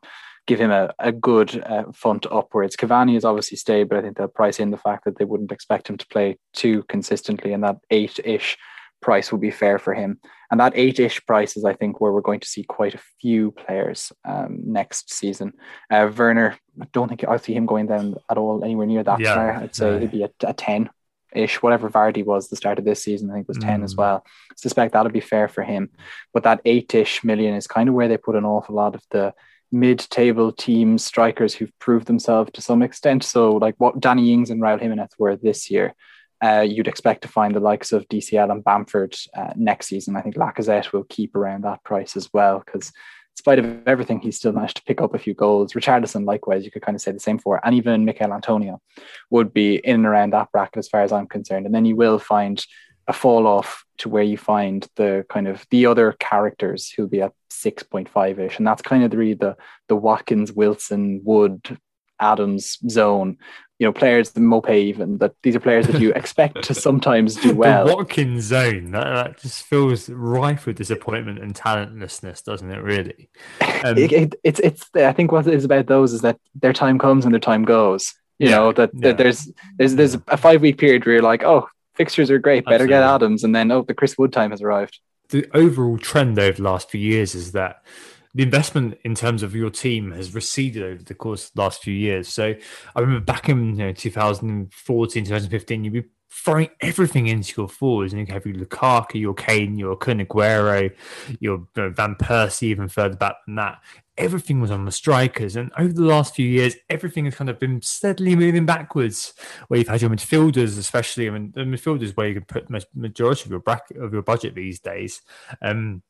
give him a, a good uh, front upwards. Cavani is obviously stayed, but I think they'll price in the fact that they wouldn't expect him to play too consistently, and that eight ish price would be fair for him. And that eight ish price is, I think, where we're going to see quite a few players um, next season. Uh, Werner, I don't think I'll see him going down at all anywhere near that yeah. I'd say yeah. he'd be a, a 10 ish, whatever Vardy was the start of this season, I think was 10 mm. as well. I suspect that'll be fair for him. But that eight ish million is kind of where they put an awful lot of the mid-table team strikers who've proved themselves to some extent. So, like what Danny Ings and Raul Jimenez were this year, uh, you'd expect to find the likes of DCL and Bamford uh, next season. I think Lacazette will keep around that price as well because, in spite of everything, he's still managed to pick up a few goals. Richarlison, likewise, you could kind of say the same for, and even Michail Antonio would be in and around that bracket as far as I'm concerned. And then you will find a fall off to where you find the kind of the other characters who'll be at 6.5 ish. And that's kind of really the, the Watkins, Wilson, Wood, Adams zone. You know, players, the Maupay even, that these are players that you [laughs] expect to sometimes do well. The Watkins zone, that, that, just feels rife with disappointment and talentlessness, doesn't it, really? Um, it, it, it's, it's, I think what it is about those is that their time comes and their time goes. You yeah, know, that, yeah. that there's, there's, there's a five week period where you're like, oh, fixtures are great. Better Absolutely. get Adams, and then oh, the Chris Wood time has arrived. The overall trend over the last few years is that the investment in terms of your team has receded over the course of the last few years. So I remember back in you know, 2014, 2015, you'd be throwing everything into your forwards, and you have your Lukaku, your Kane, your Kun Aguero, your Van Persie, even further back than that everything was on the strikers. And over the last few years, everything has kind of been steadily moving backwards. Where you've had your midfielders, especially I mean, the midfielders, where you can put the majority of your bracket of your budget these days. Um,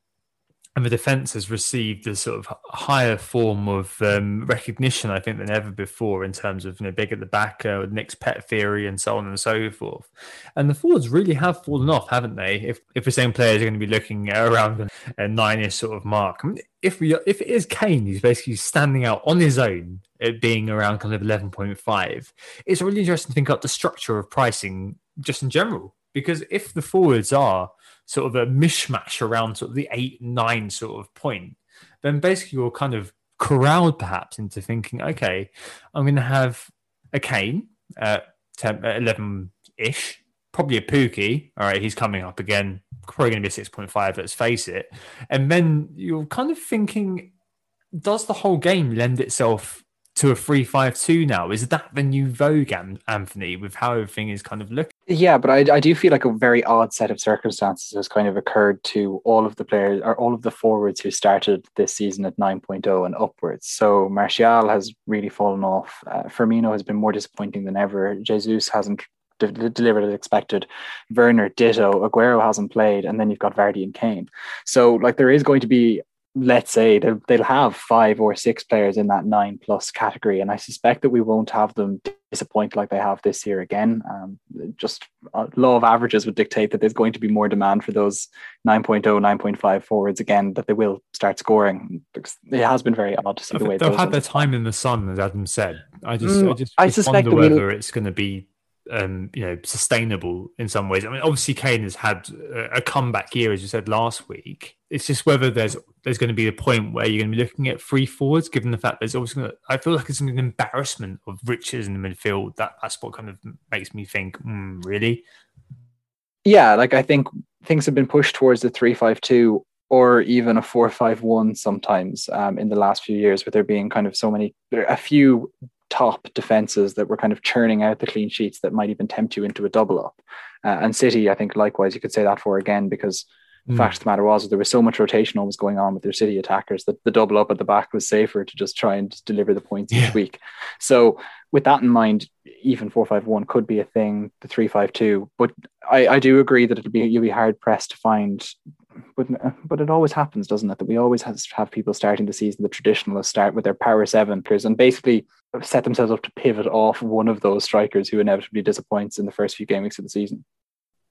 and the defence has received a sort of higher form of um, recognition, I think, than ever before in terms of you know big at the back, uh, Nick's pet theory, and so on and so forth. And the forwards really have fallen off, haven't they? If if the same players are going to be looking [laughs] around a nine-ish sort of mark, I mean, if we if it is Kane who's basically standing out on his own at being around kind of eleven point five, it's really interesting to think about the structure of pricing just in general. Because if the forwards are sort of a mishmash around sort of the eight, nine sort of point, then basically you're kind of corralled perhaps into thinking, okay, I'm going to have a Kane at 11 ish, probably a Pukki. All right, he's coming up again, probably going to be a 6.5, let's face it. And then you're kind of thinking, does the whole game lend itself to a 352 now. Is that the new vogue, Anthony, with how everything is kind of looking? Yeah, but I, I do feel like a very odd set of circumstances has kind of occurred to all of the players or all of the forwards who started this season at 9.0 and upwards. So Martial has really fallen off. Uh, Firmino has been more disappointing than ever. Jesus hasn't de- delivered as expected. Werner, ditto. Aguero hasn't played. And then you've got Vardy and Kane. So, like, there is going to be let's say they'll, they'll have five or six players in that nine plus category and i suspect that we won't have them disappoint like they have this year again. Um, just uh, law of averages would dictate that there's going to be more demand for those 9.0 9.5 forwards again that they will start scoring because it has been very odd to see the way they'll have their time in the sun as adam said. I just mm, i just, I suspect whether we'll... it's going to be um, you know, sustainable in some ways. I mean, obviously, Kane has had a comeback year, as you said last week. It's just whether there's there's going to be a point where you're going to be looking at free forwards, given the fact there's always going to. I feel like it's an embarrassment of riches in the midfield. That that's what kind of makes me think, mm, really. Yeah, like I think things have been pushed towards the three five two or even a four five one sometimes um, in the last few years, with there being kind of so many, there are a few top defenses that were kind of churning out the clean sheets that might even tempt you into a double up. Uh, and City, I think, likewise, you could say that for again because the mm. fact of the matter was there was so much rotation always going on with their City attackers that the double up at the back was safer to just try and deliver the points yeah. each week. So with that in mind, even four five one could be a thing. The three five two, but I, I do agree that it'll be you'll be hard pressed to find but but it always happens, doesn't it? That we always have, have people starting the season, the traditionalists start with their power seven players, and basically set themselves up to pivot off one of those strikers who inevitably disappoints in the first few game weeks of the season.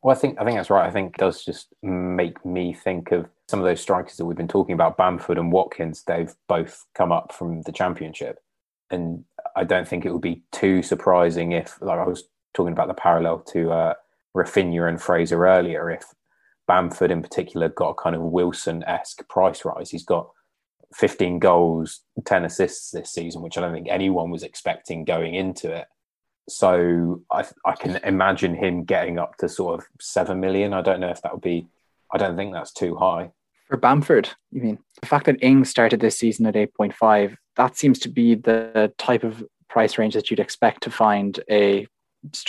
Well, I think I think that's right. I think does just make me think of some of those strikers that we've been talking about, Bamford and Watkins. They've both come up from the championship, and I don't think it would be too surprising if, like I was talking about the parallel to uh, Raphinha and Fraser earlier, if Bamford in particular got a kind of Wilson esque price rise. He's got 15 goals, 10 assists this season, which I don't think anyone was expecting going into it. So I, I can imagine him getting up to sort of 7 million. I don't know if that would be, I don't think that's too high. For Bamford, you mean the fact that Ings started this season at 8.5, that seems to be the type of price range that you'd expect to find a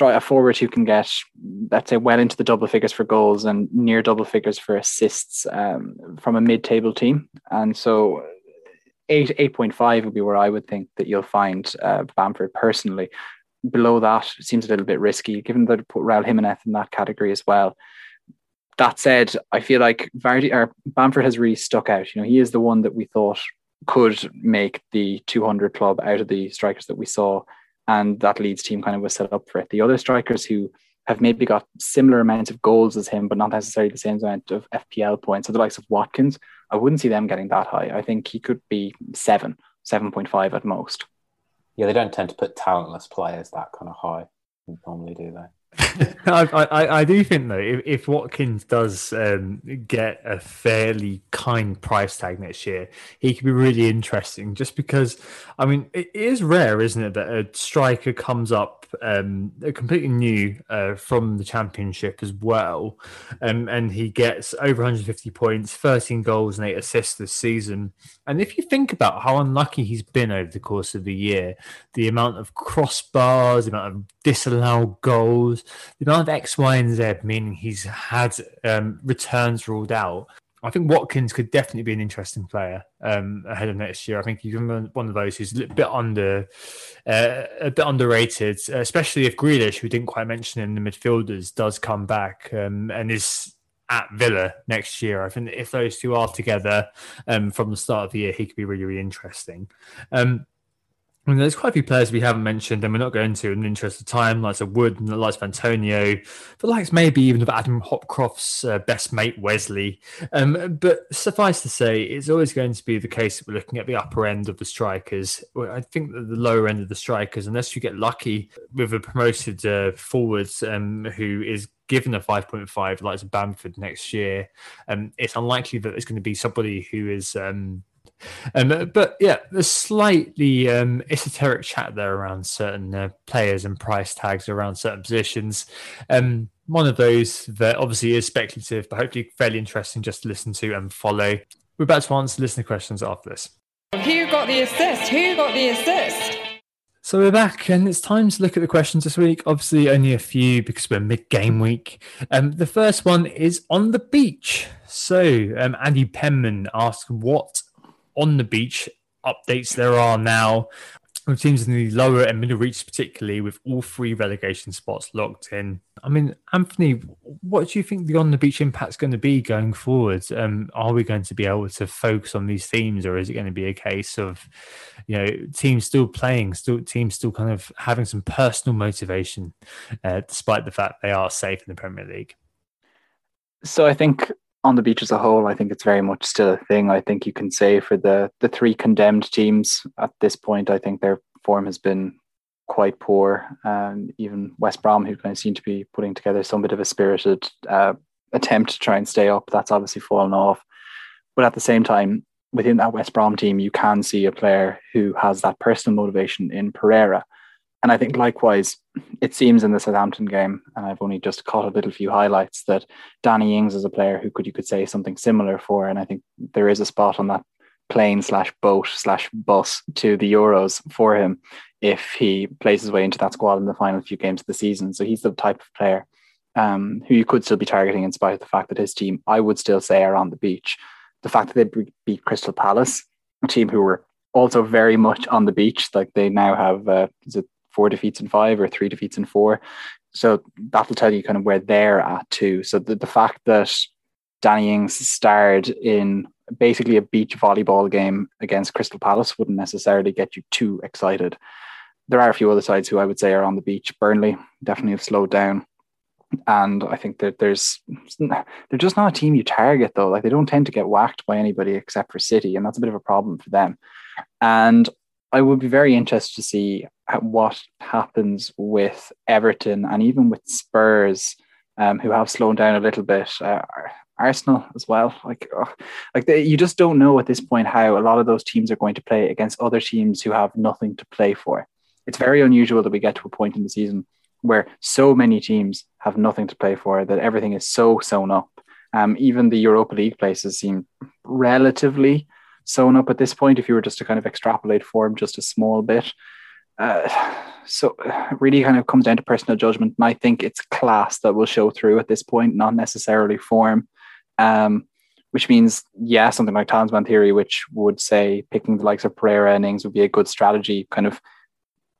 a forward who can get, let's say, well into the double figures for goals and near double figures for assists um, from a mid-table team. And so, eight eight point five would be where I would think that you'll find uh, Bamford personally. Below that seems a little bit risky, given that put Raul Jimenez in that category as well. That said, I feel like Vardy or Bamford has really stuck out. You know, he is the one that we thought could make the 200 club out of the strikers that we saw and that Leeds team kind of was set up for it. The other strikers who have maybe got similar amounts of goals as him, but not necessarily the same amount of FPL points. So the likes of Watkins, I wouldn't see them getting that high. I think he could be seven, 7.5 at most. Yeah, they don't tend to put talentless players that kind of high normally, do they? [laughs] I, I, I, do think though, if, if Watkins does um, get a fairly kind price tag next year, he could be really interesting. Just because, I mean, it is rare, isn't it, that a striker comes up um, completely new uh, from the championship as well, um, and he gets over 150 points, 13 goals, and eight assists this season. And if you think about how unlucky he's been over the course of the year, the amount of crossbars, the amount of disallowed goals the amount of X, Y, and Z, meaning he's had um, returns ruled out. I think Watkins could definitely be an interesting player um, ahead of next year. I think he's one of those who's a bit under, uh, a bit underrated, especially if Grealish, who didn't quite mention in the midfielders, does come back um, and is at Villa next year. I think if those two are together um, from the start of the year, he could be really, really interesting. Um, I mean, there's quite a few players we haven't mentioned, and we're not going to in the interest of time, like of Wood and the likes of Antonio, the likes maybe even of Adam Hopcroft's uh, best mate Wesley. Um, but suffice to say, it's always going to be the case that we're looking at the upper end of the strikers. I think that the lower end of the strikers, unless you get lucky with a promoted uh, forward um, who is given a 5.5 like Bamford next year, um, it's unlikely that there's going to be somebody who is um, um, but yeah, there's slightly um, esoteric chat there around certain uh, players and price tags around certain positions. Um, one of those that obviously is speculative, but hopefully fairly interesting just to listen to and follow. We're about to answer listener questions after this. Who got the assist? Who got the assist? So we're back, and it's time to look at the questions this week. Obviously, only a few because we're mid-game week. Um, the first one is on the beach. So um, Andy Penman asked, "What on the beach updates there are now with teams in the lower and middle reaches, particularly with all three relegation spots locked in. I mean, Anthony, what do you think the on the beach impact is going to be going forward? Um, are we going to be able to focus on these themes, or is it going to be a case of, you know, teams still playing, still teams still kind of having some personal motivation, uh, despite the fact they are safe in the Premier League? So I think on the beach as a whole, I think it's very much still a thing. I think you can say for the the three condemned teams at this point, I think their form has been quite poor. And even West Brom, who kind of seem to be putting together some bit of a spirited uh, attempt to try and stay up, that's obviously fallen off. But at the same time, within that West Brom team, you can see a player who has that personal motivation in Pereira. And I think likewise, it seems in the Southampton game, and I've only just caught a little few highlights that Danny Ings is a player who could you could say something similar for, and I think there is a spot on that plane slash boat slash bus to the Euros for him if he plays his way into that squad in the final few games of the season. So he's the type of player um, who you could still be targeting in spite of the fact that his team, I would still say, are on the beach. The fact that they beat Crystal Palace, a team who were also very much on the beach, like they now have, uh, is it four defeats in five or three defeats in four? So that'll tell you kind of where they're at too. So the, the fact that Danny Ings starred in basically a beach volleyball game against Crystal Palace wouldn't necessarily get you too excited. There are a few other sides who I would say are on the beach. Burnley definitely have slowed down. And I think that there's they're just not a team you target though. Like they don't tend to get whacked by anybody except for City, and that's a bit of a problem for them. And I would be very interested to see what happens with Everton and even with Spurs, um, who have slowed down a little bit. Uh, Arsenal as well. Like, oh, like they, you just don't know at this point how a lot of those teams are going to play against other teams who have nothing to play for. It's very unusual that we get to a point in the season where so many teams have nothing to play for that everything is so sewn up. Um, even the Europa League places seem relatively sewn up at this point. If you were just to kind of extrapolate form just a small bit, uh, so really kind of comes down to personal judgment. And I think it's class that will show through at this point, not necessarily form. Um, which means, yeah, something like talisman theory, which would say picking the likes of Pereira and Ings would be a good strategy, kind of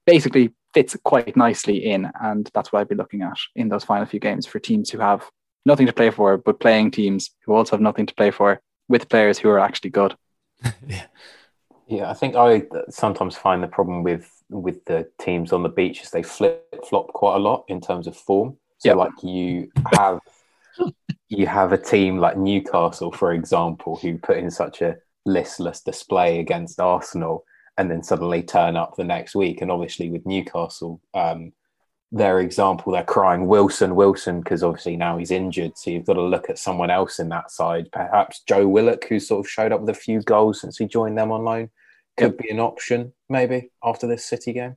basically fits quite nicely in. And that's what I'd be looking at in those final few games for teams who have nothing to play for, but playing teams who also have nothing to play for with players who are actually good. [laughs] yeah. Yeah, I think I sometimes find the problem with with the teams on the beach is they flip flop quite a lot in terms of form. So yep. like you have you have a team like Newcastle, for example, who put in such a listless display against Arsenal and then suddenly turn up the next week. And obviously, with Newcastle, um, their example, they're crying Wilson, Wilson, because obviously now he's injured. So you've got to look at someone else in that side. Perhaps Joe Willock, who sort of showed up with a few goals since he joined them on loan, could yep. be an option maybe after this City game.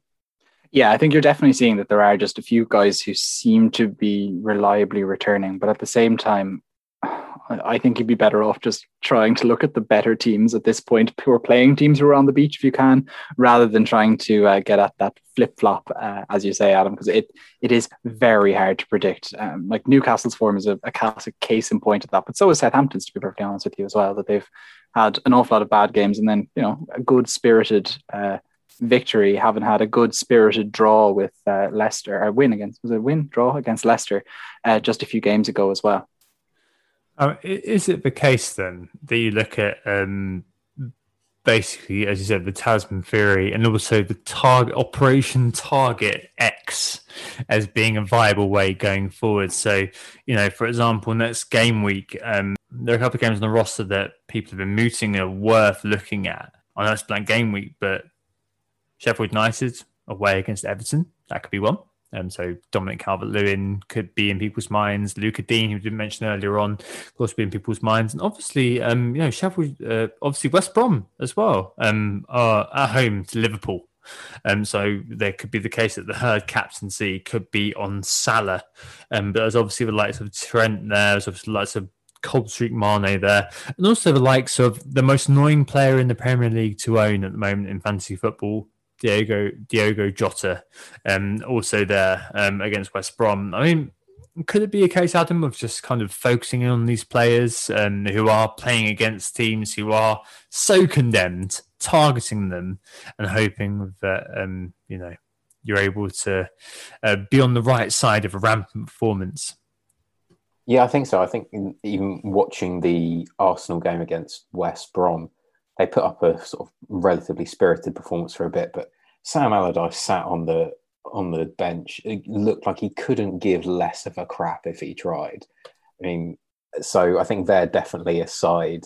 Yeah, I think you're definitely seeing that there are just a few guys who seem to be reliably returning, but at the same time, I think you'd be better off just trying to look at the better teams at this point, are playing teams who are on the beach if you can, rather than trying to uh, get at that flip flop, uh, as you say, Adam, because it it is very hard to predict. Um, like Newcastle's form is a, a, classic case in point of that, but so is Southampton's, to be perfectly honest with you, as well. That they've had an awful lot of bad games and then you know a good spirited. Uh, victory, having had a good spirited draw with uh, Leicester, or win against was it win draw against Leicester uh, just a few games ago as well. Is it the case then that you look at um, basically, as you said, the Talisman Theory and also the target Operation Target X as being a viable way going forward? So, you know, for example, next game week, um, there are a couple of games on the roster that people have been mooting are worth looking at. I know it's blank game week, but Sheffield United away against Everton. That could be one. Um, so Dominic Calvert-Lewin could be in people's minds. Lucas Digne, who we didn't mention earlier on, of course, be in people's minds, and obviously, um, you know, Sheffield, uh, obviously West Brom as well, um, are at home to Liverpool. Um, so there could be the case that the herd captaincy could be on Salah, um, but there's obviously the likes of Trent there, there's obviously the likes of Cold Streak Mane there, and also the likes of the most annoying player in the Premier League to own at the moment in fantasy football, Diego Diogo Jota, um, also there um, against West Brom. I mean, could it be a case, Adam, of just kind of focusing on these players um, who are playing against teams who are so condemned, targeting them, and hoping that um, you know you're able to uh, be on the right side of a rampant performance? Yeah, I think so. I think even watching the Arsenal game against West Brom, they put up a sort of relatively spirited performance for a bit, but Sam Allardyce sat on the on the bench. It looked like he couldn't give less of a crap if he tried. I mean, so I think they're definitely a side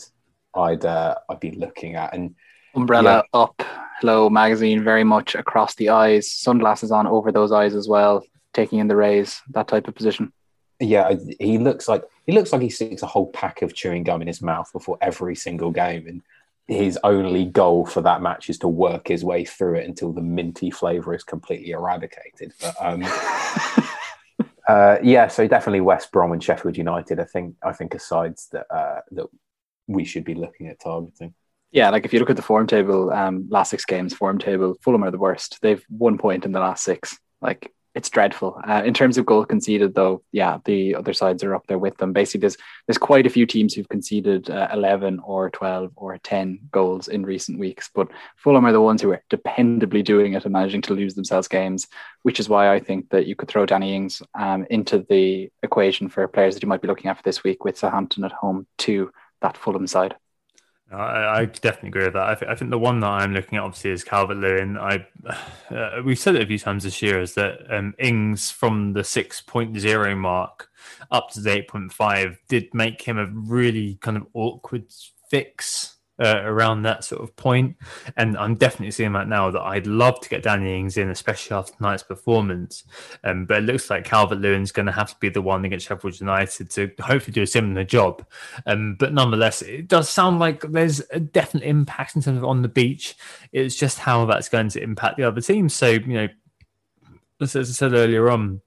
I'd uh, I'd be looking at and umbrella yeah. up, hello magazine, very much across the eyes, sunglasses on over those eyes as well, taking in the rays, that type of position. Yeah, he looks like he looks like he sticks a whole pack of chewing gum in his mouth before every single game, and his only goal for that match is to work his way through it until the minty flavor is completely eradicated. But um, [laughs] uh, yeah, so definitely West Brom and Sheffield United. I think I think are sides that uh, that we should be looking at targeting. Yeah, like if you look at the form table, um, last six games, form table, Fulham are the worst. They've one point in the last six. Like it's dreadful. Uh, in terms of goal conceded, though, yeah, the other sides are up there with them. Basically, there's there's quite a few teams who've conceded uh, 11 or 12 or 10 goals in recent weeks, but Fulham are the ones who are dependably doing it and managing to lose themselves games, which is why I think that you could throw Danny Ings um, into the equation for players that you might be looking at for this week with Southampton at home to that Fulham side. I, I, definitely agree with that. I, th- I, think the one that I'm looking at obviously is Calvert Lewin. I [sighs] uh, we've said it a few times this year is that um, Ings from the 6.0 mark up to the 8.5 did make him a really kind of awkward fix uh, around that sort of point. And I'm definitely seeing that now that I'd love to get Danny Ings in, especially after tonight's performance. Um, but it looks like Calvert Lewin's going to have to be the one against Sheffield United to hopefully do a similar job. Um, but nonetheless, it does sound like there's a definite impact in terms of on the beach. It's just how that's going to impact the other teams. So, you know, as I said earlier on,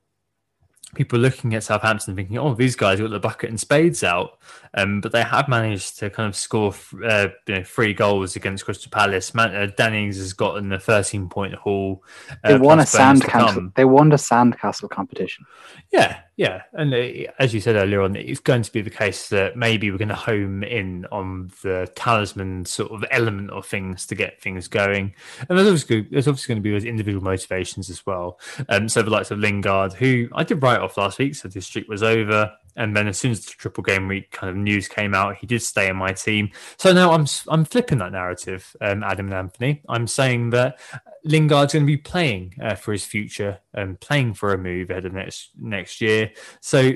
people looking at Southampton thinking, "Oh, these guys got the bucket and spades out," um, but they have managed to kind of score uh, you know, three goals against Crystal Palace. Man, uh, Danny Ings has gotten a 13 point haul. Uh, they won a sandcastle. They won the sandcastle competition. Yeah, yeah, and uh, as you said earlier on, it's going to be the case that maybe we're going to home in on the talisman sort of element of things to get things going. And there's obviously there's obviously going to be those individual motivations as well. Um, so the likes of Lingard, who I did write off last week, so the streak was over. And then as soon as the triple game week kind of news came out, he did stay in my team. So now I'm I'm flipping that narrative, um, Adam and Anthony. I'm saying that Lingard's going to be playing uh, for his future and playing for a move ahead of next next year. So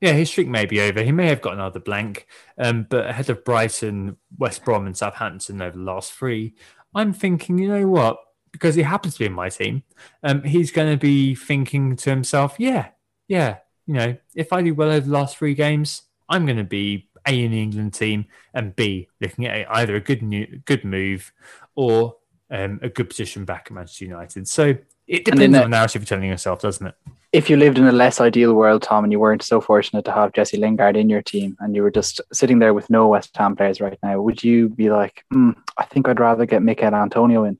yeah, his streak may be over. He may have got another blank, um, but ahead of Brighton, West Brom, and Southampton over the last three, I'm thinking, you know what? Because he happens to be in my team, um, he's going to be thinking to himself, yeah, yeah, you know, if I do well over the last three games, I'm going to be A in the England team and B looking at either a good new, good move or um, a good position back at Manchester United. So it depends on the narrative you're telling yourself, doesn't it? If you lived in a less ideal world, Tom, and you weren't so fortunate to have Jesse Lingard in your team, and you were just sitting there with no West Ham players right now, would you be like, mm, I think I'd rather get Michail Antonio in?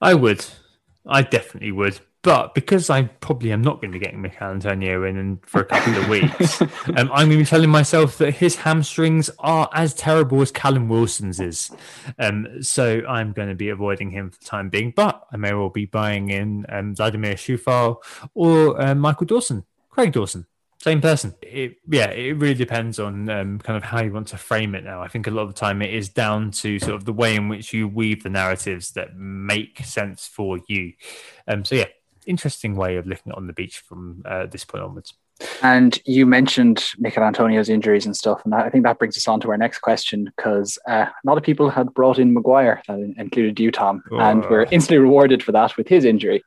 I would. I definitely would. But because I probably am not going to be getting Michail Antonio in, in for a couple of weeks, [laughs] um, I'm going to be telling myself that his hamstrings are as terrible as Callum Wilson's is. Um, so I'm going to be avoiding him for the time being. But I may well be buying in um, Vladimir Coufal or uh, Michael Dawson, Craig Dawson same person. It, yeah, it really depends on um, kind of how you want to frame it now. I think a lot of the time it is down to sort of the way in which you weave the narratives that make sense for you. Um, so yeah, interesting way of looking on the beach from uh, this point onwards. And you mentioned Michail Antonio's injuries and stuff, and I think that brings us on to our next question because uh, a lot of people had brought in Maguire, that included you, Tom, oh. and were instantly rewarded for that with his injury.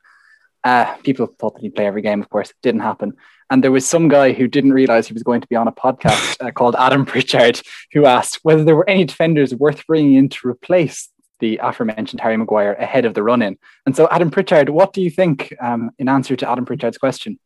Uh, people thought that he'd play every game, of course, it didn't happen. And there was some guy who didn't realize he was going to be on a podcast [laughs] uh, called Adam Pritchard, who asked whether there were any defenders worth bringing in to replace the aforementioned Harry Maguire ahead of the run in. And so, Adam Pritchard, what do you think um, in answer to Adam Pritchard's question?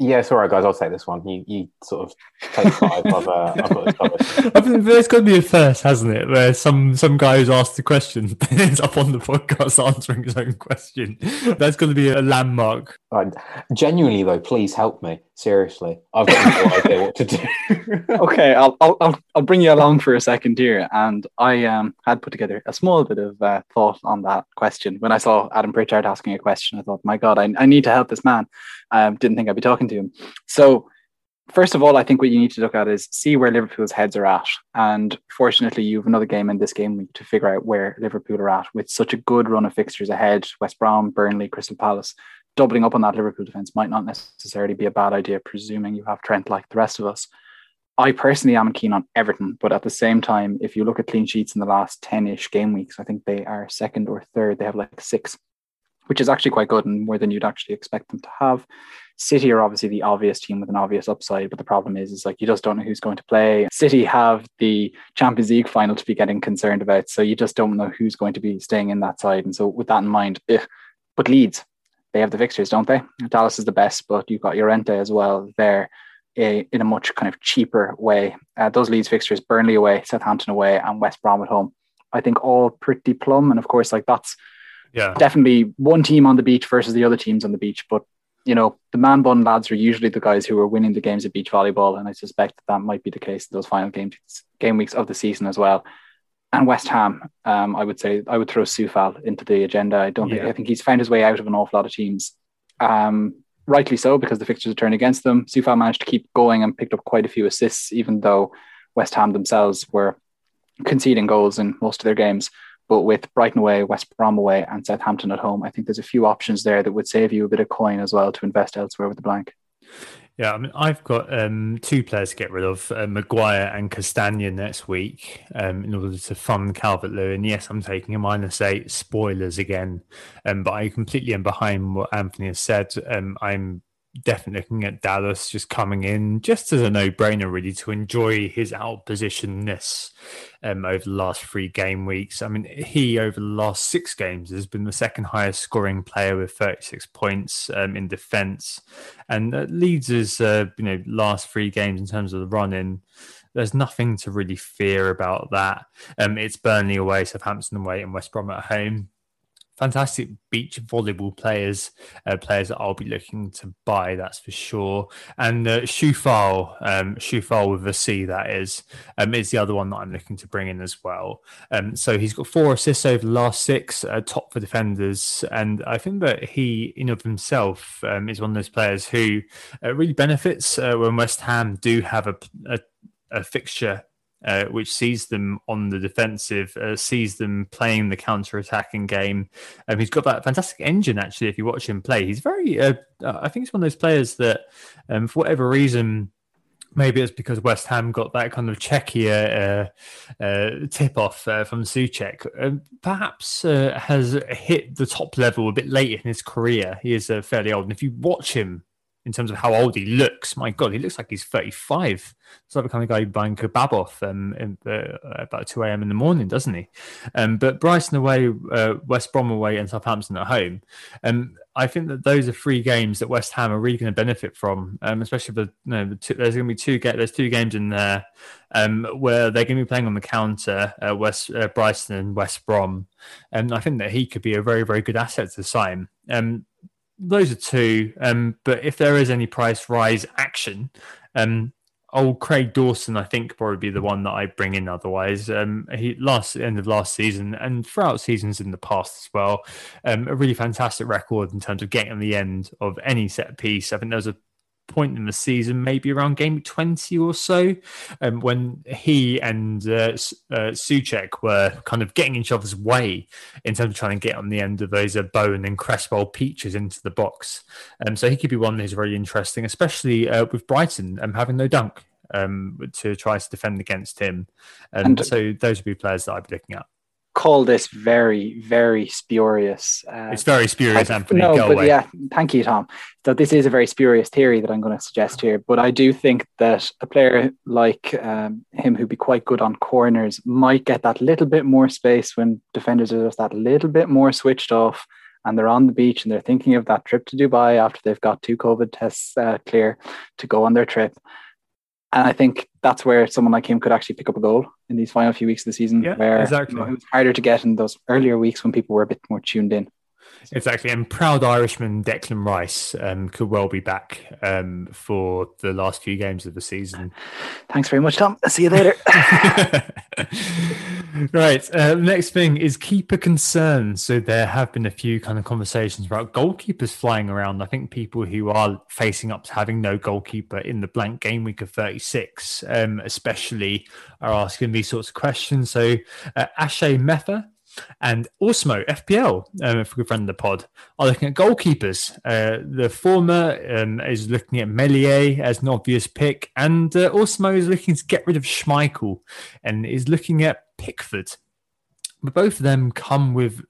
Yeah, it's all right, guys. I'll take this one. You, you sort of take five. I've, uh, I've got this covered. [laughs] I think there's got to be a first, hasn't it? Where some some guy who's asked the question [laughs] ends up on the podcast answering his own question. That's going to be a landmark. Right. Genuinely, though, please help me. Seriously, I've got no [laughs] idea what to do. okay, I'll, I'll I'll bring you along for a second here, and I um had put together a small bit of uh, thought on that question when I saw Adam Pritchard asking a question. I thought, my God, I, I need to help this man. Um, didn't think I'd be talking So first of all, I think what you need to look at is see where Liverpool's heads are at. And fortunately, you have another game in this game week to figure out where Liverpool are at with such a good run of fixtures ahead West Brom, Burnley, Crystal Palace doubling up on that Liverpool defense might not necessarily be a bad idea, presuming you have Trent like the rest of us. I personally am keen on Everton, but at the same time, if you look at clean sheets in the last 10 ish game weeks, I think they are second or third. They have like six, which is actually quite good and more than you'd actually expect them to have. City are obviously the obvious team with an obvious upside, but the problem is, is like you just don't know who's going to play. City have the Champions League final to be getting concerned about, so you just don't know who's going to be staying in that side. And so, with that in mind, ugh. but Leeds, they have the fixtures, don't they? Dallas is the best, but you've got Llorente as well there eh, in a much kind of cheaper way. Uh, those Leeds fixtures, Burnley away, Southampton away, and West Brom at home. I think all pretty plumb. And of course, like that's Yeah. definitely one team on the beach versus the other teams on the beach. But you know, the man bun lads are usually the guys who are winning the games of beach volleyball, and I suspect that, that might be the case in those final games, game weeks of the season as well. And West Ham, um, I would say I would throw Coufal into the agenda. I don't think I think he's found his way out of an awful lot of teams. Um, rightly so because the fixtures are turned against them. Coufal managed to keep going and picked up quite a few assists, even though West Ham themselves were conceding goals in most of their games. But with Brighton away, West Brom away, and Southampton at home, I think there's a few options there that would save you a bit of coin as well to invest elsewhere with the blank. Yeah, I mean, I've got um, two players to get rid of, uh, Maguire and Castagna next week, um, in order to fund Calvert Lewin. Yes, I'm taking a minus eight. Spoilers again, um, but I completely am behind what Anthony has said. Um, I'm definitely looking at Dallas just coming in just as a no-brainer, really, to enjoy his outpositionness um, over the last three game weeks. I mean, he over the last six games has been the second highest scoring player with 36 points um, in defence, and uh, Leeds' uh, you know last three games in terms of the run-in. There's nothing to really fear about that. Um, it's Burnley away, Southampton away, and West Brom at home fantastic beach volleyball players, uh, players that I'll be looking to buy, that's for sure. And uh, Coufal, um, Coufal with a C, that is, um, is the other one that I'm looking to bring in as well. Um, so he's got four assists over the last six, uh, top for defenders. And I think that he, in of himself, um, is one of those players who uh, really benefits uh, when West Ham do have a, a, a fixture uh, which sees them on the defensive, uh, sees them playing the counter-attacking game. Um, he's got that fantastic engine. Actually, if you watch him play, he's very. Uh, I think he's one of those players that, um, for whatever reason. Maybe it's because West Ham got that kind of Czechia uh, uh, tip off uh, from Souček. Uh, perhaps uh, has hit the top level a bit late in his career. He is uh, fairly old, and if you watch him in terms of how old he looks. My God, he looks like he's 35. It's like the kind of guy buying kebab off um, in, uh, about 2 a.m. in the morning, doesn't he? Um, but Brighton away, uh, West Brom away, and Southampton at home. Um, I think that those are three games that West Ham are really going to benefit from, um, especially the, you know, the two, there's going to be two there's two games in there um, where they're going to be playing on the counter, uh, West uh, Brighton and West Brom, and I think that he could be a very very good asset to sign. Um, those are two. Um, but if there is any price rise action, um, old Craig Dawson, I think, probably be the one that I bring in. Otherwise, um, he last end of last season and throughout seasons in the past as well, um, a really fantastic record in terms of getting the end of any set piece. I think there was a point in the season, maybe around game 20 or so, um, when he and uh, uh, Souček were kind of getting each other's way in terms of trying to get on the end of those uh, Bowen and Cresswell peaches into the box. Um, so he could be one who's very interesting, especially uh, with Brighton um, having no Dunk um, to try to defend against him. Um, And- so those would be players that I'd be looking at. Call this very, very spurious. Uh, It's very spurious, Anthony. No, Go but away. yeah, thank you, Tom. So this is a very spurious theory that I'm going to suggest here, but I do think that a player like um, him, who'd be quite good on corners, might get that little bit more space when defenders are just that little bit more switched off, and they're on the beach and they're thinking of that trip to Dubai after they've got two COVID tests uh, clear to go on their trip. And I think that's where someone like him could actually pick up a goal in these final few weeks of the season, Yeah, where exactly. you know, it was harder to get in those earlier weeks when people were a bit more tuned in. Exactly, and proud Irishman Declan Rice um, could well be back um, for the last few games of the season. Thanks very much, Tom. See you later. [laughs] [laughs] right. Uh, next thing is keeper concerns. So there have been a few kind of conversations about goalkeepers flying around. I think people who are facing up to having no goalkeeper in the blank game week of 36, um, especially, are asking these sorts of questions. So uh, Ashe Metha and Osmo FPL, um, a good friend of the pod, are looking at goalkeepers. Uh, the former um, is looking at Meslier as an obvious pick, and uh, Osmo is looking to get rid of Schmeichel and is looking at Pickford. But both of them come with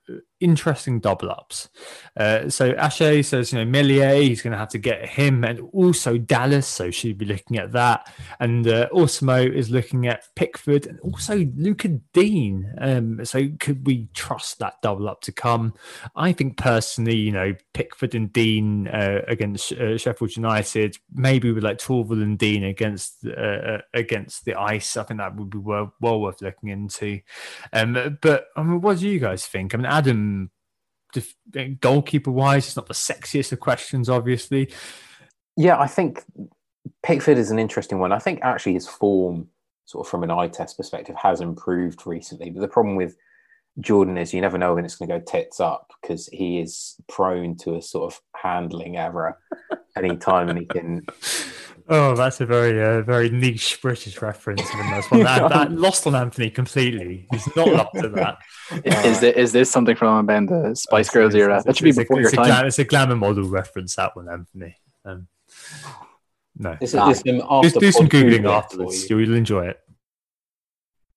interesting double ups. Uh, so Ashe says, you know, Meslier, he's going to have to get him and also Dallas. So she'd be looking at that. And uh, Osmo is looking at Pickford and also Luca Digne. Um, so could we trust that double up to come? I think personally, you know, Pickford and Digne uh, against uh, Sheffield United, maybe with like Torval and Digne against uh, uh, against the ice. I think that would be well, well worth looking into. Um, but I mean, what do you guys think? I mean, Adam goalkeeper wise, it's not the sexiest of questions, obviously. Yeah, I think Pickford is an interesting one. I think actually his form, sort of from an eye test perspective, has improved recently. But the problem with Jordan is you never know when it's going to go tits up because he is prone to a sort of handling error anytime and he can [laughs] Oh, that's a very, uh, very niche British reference. That's one that, that, [laughs] lost on Anthony completely. He's not up to that. Is, this, is this something from Ben the Spice Girls era? That should be before a, your time. it's a glamour model reference. That one, Anthony. Um, no, this is, this do, do some googling afterwards. You. You'll enjoy it.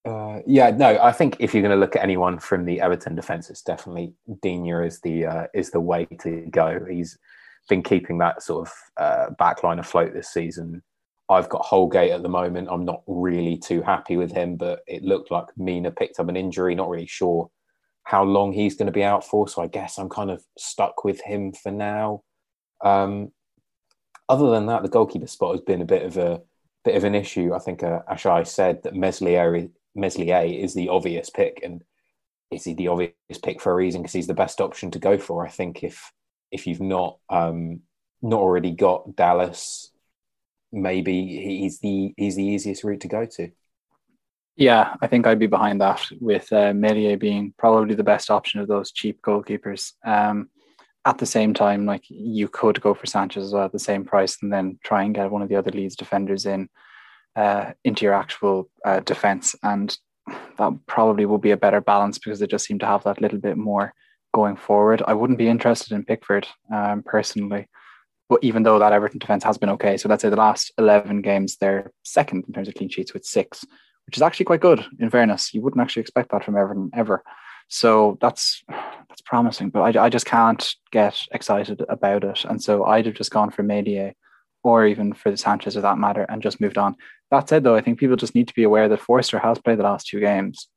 Uh, yeah, no, I think if you're going to look at anyone from the Everton defence, it's definitely Digne is the uh, is the way to go. He's been keeping that sort of uh, backline afloat this season. I've got Holgate at the moment. I'm not really too happy with him, but it looked like Mina picked up an injury. Not really sure how long he's going to be out for. So I guess I'm kind of stuck with him for now. Um, other than that, the goalkeeper spot has been a bit of a bit of an issue. I think uh, Ashai said that Meslier, Meslier is the obvious pick, and is he the obvious pick for a reason? Because he's the best option to go for. I think if if you've not um, not already got Dallas, maybe he's the he's the easiest route to go to. Yeah, I think I'd be behind that with uh, Meslier being probably the best option of those cheap goalkeepers. Um, at the same time, like you could go for Sanchez as well at the same price, and then try and get one of the other Leeds defenders in uh, into your actual uh, defense, and that probably will be a better balance because they just seem to have that little bit more going forward. I wouldn't be interested in Pickford um, personally, but even though that Everton defense has been okay, so let's say the last eleven games they're second in terms of clean sheets with six, which is actually quite good. In fairness, you wouldn't actually expect that from Everton ever. So that's that's promising, but I, I just can't get excited about it. And so I'd have just gone for Meslier or even for the Sanchez or that matter and just moved on. That said, though, I think people just need to be aware that Forster has played the last two games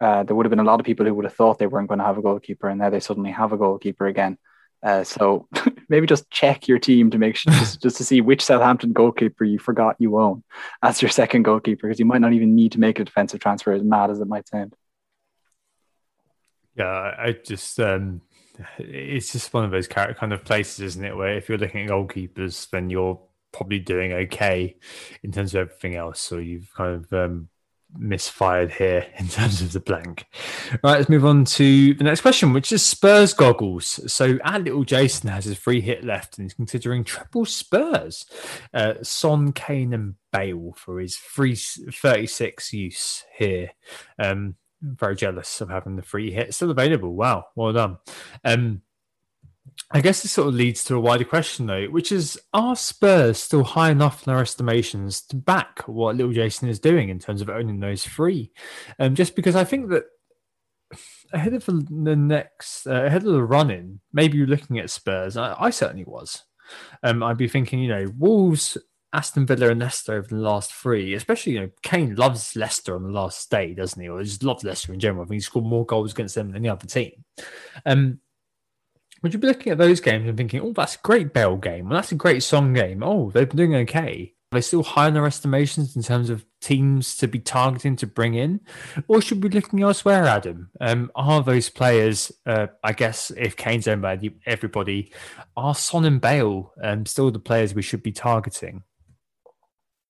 uh, there would have been a lot of people who would have thought they weren't going to have a goalkeeper, and now they suddenly have a goalkeeper again. Uh, so [laughs] maybe just check your team to make sure [laughs] just, just to see which Southampton goalkeeper you forgot you own as your second goalkeeper, because you might not even need to make a defensive transfer, as mad as it might sound. Yeah, I just um, it's just one of those kind of places, isn't it? Where if you're looking at goalkeepers, then you're probably doing okay in terms of everything else. So you've kind of um, misfired here [laughs] in terms of the blank. Right, let's move on to the next question, which is Spurs goggles. So, our little Jason has his free hit left and he's considering triple Spurs. Uh, Son, Kane, and Bale for his free 36 use here. Um, very jealous of having the free hit still available. Wow, well done. Um, I guess this sort of leads to a wider question, though, which is Are Spurs still high enough in our estimations to back what little Jason is doing in terms of owning those free? Um, just because I think that ahead of the next, uh, ahead of the run in, maybe you're looking at Spurs. I, I certainly was. Um, I'd be thinking, you know, Wolves, Aston Villa, and Leicester over the last three, especially, you know, Kane loves Leicester on the last day, doesn't he? Or just loves Leicester in general. I think he scored more goals against them than any other team. Um, would you be looking at those games and thinking, oh, that's a great Bale game. Well, that's a great Song game. Oh, they've been doing okay. Are they still high on their estimations in terms of teams to be targeting to bring in? Or should we be looking elsewhere, Adam? Um, are those players, uh, I guess, if Kane's owned by everybody, are Son and Bale um, still the players we should be targeting?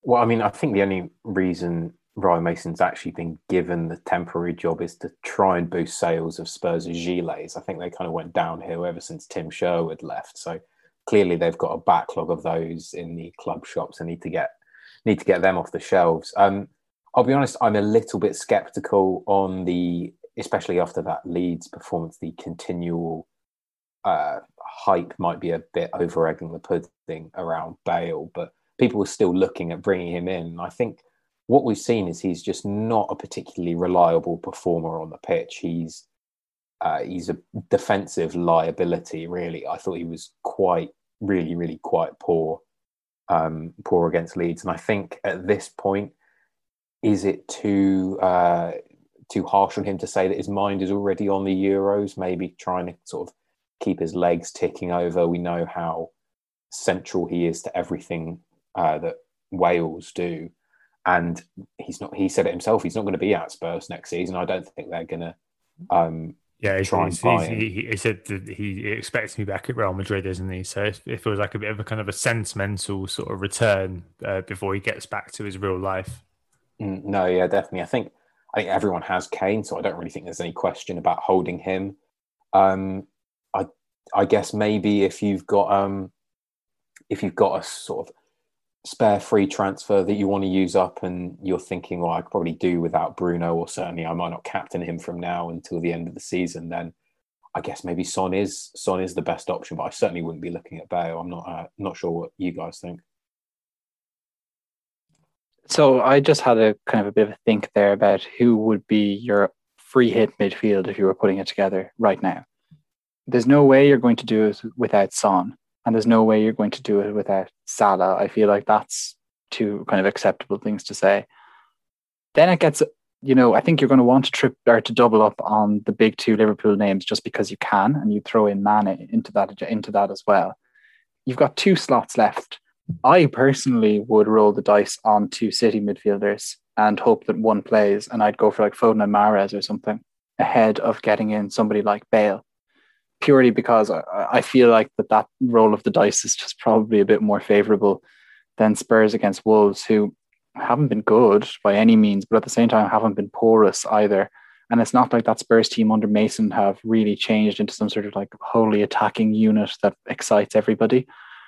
Well, I mean, I think the only reason Ryan Mason's actually been given the temporary job is to try and boost sales of Spurs' gilets. I think they kind of went downhill ever since Tim Sherwood left. So clearly they've got a backlog of those in the club shops and need to get need to get them off the shelves. Um, I'll be honest, I'm a little bit skeptical on the, especially after that Leeds performance, the continual uh, hype might be a bit over egging the pudding around Bale, but people are still looking at bringing him in. I think what we've seen is he's just not a particularly reliable performer on the pitch. He's uh, he's a defensive liability. Really, I thought he was quite, really, really quite poor, um, poor against Leeds. And I think at this point, is it too uh, too harsh on him to say that his mind is already on the Euros? Maybe trying to sort of keep his legs ticking over. We know how central he is to everything uh, that Wales do, and he's not. He said it himself. He's not going to be at Spurs next season. I don't think they're going to. Um, yeah, try he's, and buy he's, him. he, he said that he expects me back at Real Madrid, isn't he? So it, it feels like a bit of a kind of a sentimental sort of return uh, before he gets back to his real life. Mm, No, yeah, definitely. I think I think everyone has Kane, so I don't really think there's any question about holding him. Um, I I guess maybe if you've got um, if you've got a sort of spare free transfer that you want to use up, and you're thinking, well, I could probably do without Bruno, or certainly I might not captain him from now until the end of the season. Then I guess maybe Son is Son is the best option, but I certainly wouldn't be looking at Bale. I'm not uh, not sure what you guys think. So I just had a kind of a bit of a think there about who would be your free hit midfield if you were putting it together right now. There's no way you're going to do it without Son, and there's no way you're going to do it without Salah. I feel like that's two kind of acceptable things to say. Then it gets, you know, I think you're going to want to trip or to double up on the big two Liverpool names just because you can, and you throw in Mane into that into that as well. You've got two slots left. I personally would roll the dice on two City midfielders and hope that one plays, and I'd go for like Foden and Mahrez or something ahead of getting in somebody like Bale, purely because I, I feel like that that roll of the dice is just probably a bit more favourable than Spurs against Wolves, who haven't been good by any means, but at the same time haven't been porous either. And it's not like that Spurs team under Mason have really changed into some sort of like wholly attacking unit that excites everybody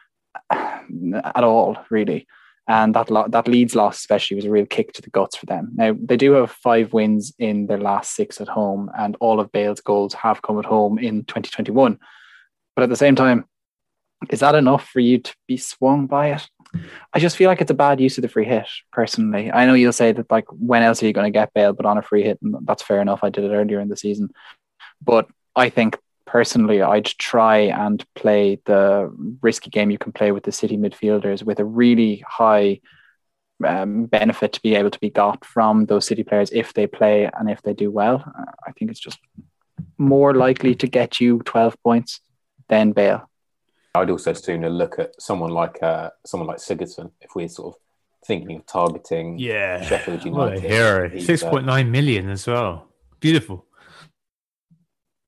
[sighs] at all, really. And that lo- that Leeds loss especially was a real kick to the guts for them. Now they do have five wins in their last six at home, and all of Bale's goals have come at home in 2021. But at the same time, is that enough for you to be swung by it? I just feel like it's a bad use of the free hit, personally. I know you'll say that like when else are you going to get Bale but on a free hit, and that's fair enough. I did it earlier in the season, but I think personally I'd try and play the risky game you can play with the City midfielders with a really high um, benefit to be able to be got from those City players if they play and if they do well. I think it's just more likely to get you 12 points than Bale. I'd also sooner look at someone like uh, someone like Sigurdsson if we're sort of thinking of targeting Yeah, Sheffield what a United. hero! He's, uh, Six point nine million as well. Beautiful.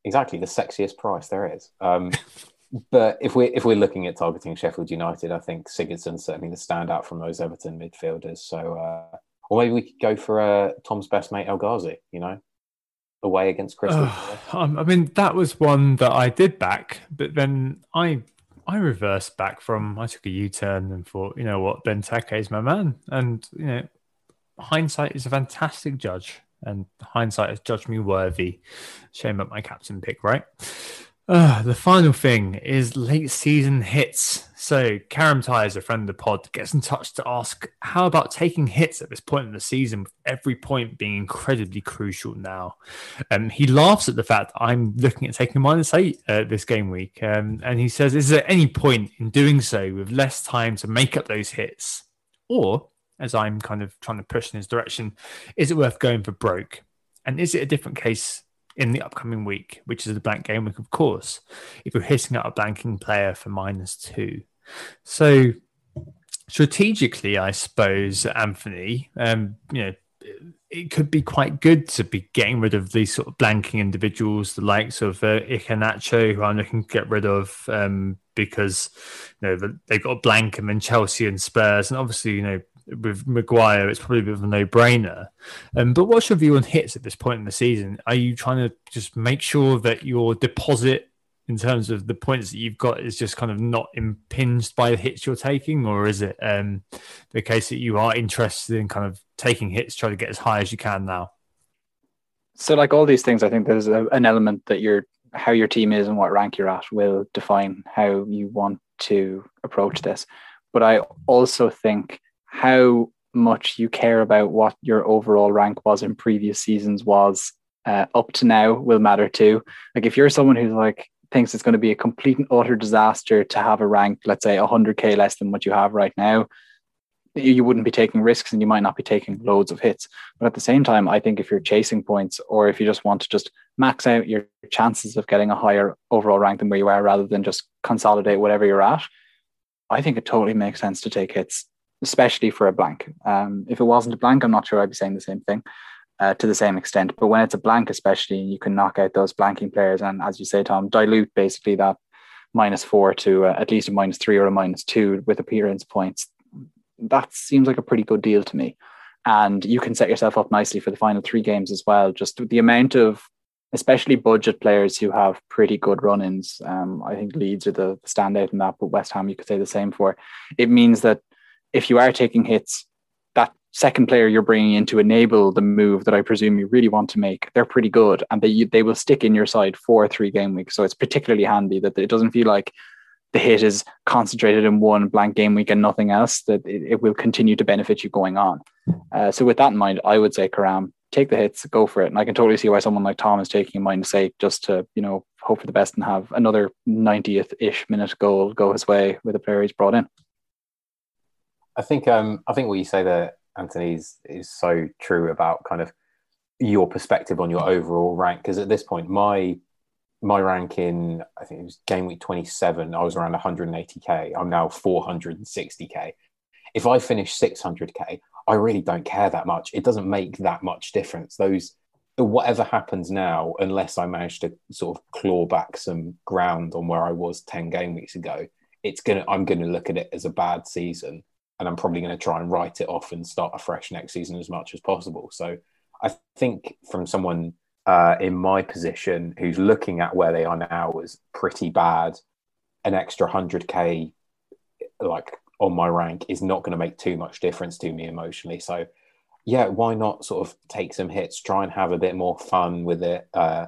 Exactly the sexiest price there is. Um, [laughs] but if we're if we're looking at targeting Sheffield United, I think Sigurdsson's certainly the standout from those Everton midfielders. So, uh, or maybe we could go for uh, Tom's best mate El Ghazi. You know, away against Crystal. Um, I mean, that was one that I did back, but then I I reversed back from. I took a U turn and thought, you know what, Benteke is my man, and you know, hindsight is a fantastic judge, and hindsight has judged me worthy. Shame about my captain pick, right? Uh, the final thing is late season hits. So, Karam Tyers, a friend of the pod, gets in touch to ask how about taking hits at this point in the season, with every point being incredibly crucial now. Um, he laughs at the fact I'm looking at taking minus eight uh, this game week. Um, and he says, Is there any point in doing so with less time to make up those hits? Or, as I'm kind of trying to push in his direction, is it worth going for broke? And is it a different case in the upcoming week, which is the blank game week, of course, if you're hitting out a blanking player for minus two? So, strategically, I suppose, Anthony, um, you know, it could be quite good to be getting rid of these sort of blanking individuals, the likes of uh, Iheanacho, who I'm looking to get rid of um, because you know they've got a blank, and then Chelsea and Spurs, and obviously you know with Maguire, it's probably a bit of a no-brainer. Um, but what's your view on hits at this point in the season? Are you trying to just make sure that your deposit in terms of the points that you've got is just kind of not impinged by the hits you're taking, or is it um, the case that you are interested in kind of taking hits, try to get as high as you can now? So, like all these things, I think there's a, an element that your how your team is and what rank you're at will define how you want to approach this. But I also think how much you care about what your overall rank was in previous seasons was uh, up to now will matter too. Like if you're someone who's like thinks it's going to be a complete and utter disaster to have a rank, let's say 100k less than what you have right now, you wouldn't be taking risks and you might not be taking loads of hits. But at the same time, I think if you're chasing points or if you just want to just max out your chances of getting a higher overall rank than where you are rather than just consolidate whatever you're at, I think it totally makes sense to take hits, especially for a blank. Um, if it wasn't a blank, I'm not sure I'd be saying the same thing. Uh, to the same extent, but when it's a blank, especially, you can knock out those blanking players, and as you say, Tom, dilute basically that minus four to uh, at least a minus three or a minus two with appearance points that seems like a pretty good deal to me. And you can set yourself up nicely for the final three games as well. Just the amount of, especially budget players who have pretty good run ins. Um, I think Leeds are the standout in that, but West Ham you could say the same for. It means that if you are taking hits, that second player you're bringing in to enable the move that I presume you really want to make, they're pretty good and they they will stick in your side for three game weeks. So it's particularly handy that it doesn't feel like the hit is concentrated in one blank game week and nothing else, that it, it will continue to benefit you going on. Uh, so with that in mind, I would say Karam, take the hits, go for it. And I can totally see why someone like Tom is taking in mind to say just to, you know, hope for the best and have another 90th ish minute goal go his way with the player he's brought in. I think um I think what you say there, Anthony, is, is so true about kind of your perspective on your overall rank. Because at this point, my my rank in I think it was game week 27. I was around 180k. I'm now 460k. If I finish 600k, I really don't care that much. It doesn't make that much difference. Those whatever happens now, unless I manage to sort of claw back some ground on where I was 10 game weeks ago, it's gonna I'm gonna look at it as a bad season, and I'm probably going to try and write it off and start afresh next season as much as possible. So I think from someone uh, in my position who's looking at where they are now as pretty bad, an extra 100k like on my rank is not going to make too much difference to me emotionally. So, yeah, why not sort of take some hits, try and have a bit more fun with it, uh,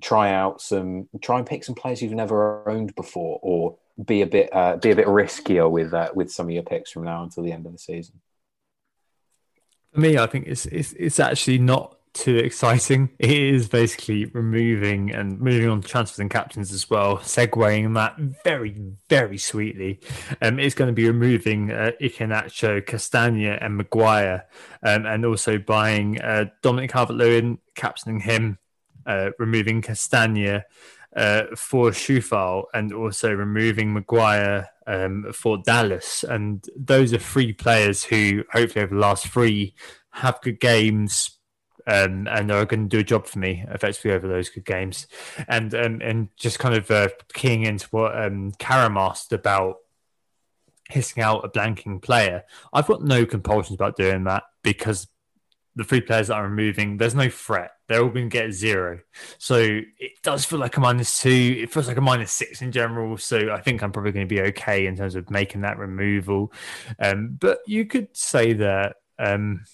try out some, try and pick some players you've never owned before, or be a bit uh, be a bit riskier with uh, with some of your picks from now until the end of the season. For me, I think it's it's, it's actually not too exciting. [laughs] It is basically removing and moving on transfers and captains as well, segueing that very, very sweetly. Um, it's going to be removing uh, Iheanacho, Castagna, and Maguire, um, and also buying uh, Dominic Calvert Lewin, captaining him, uh, removing Castagna. Uh, for Coufal and also removing Maguire um, for Dallas. And those are three players who, hopefully, over the last three, have good games, um, and are going to do a job for me effectively over those good games. And um, and just kind of uh, keying into what um, Karam asked about hissing out a blanking player. I've got no compulsions about doing that because the three players that I'm removing, there's no threat. They're all going to get zero. So it does feel like a minus two. It feels like a minus six in general. So I think I'm probably going to be okay in terms of making that removal. Um, but you could say that um,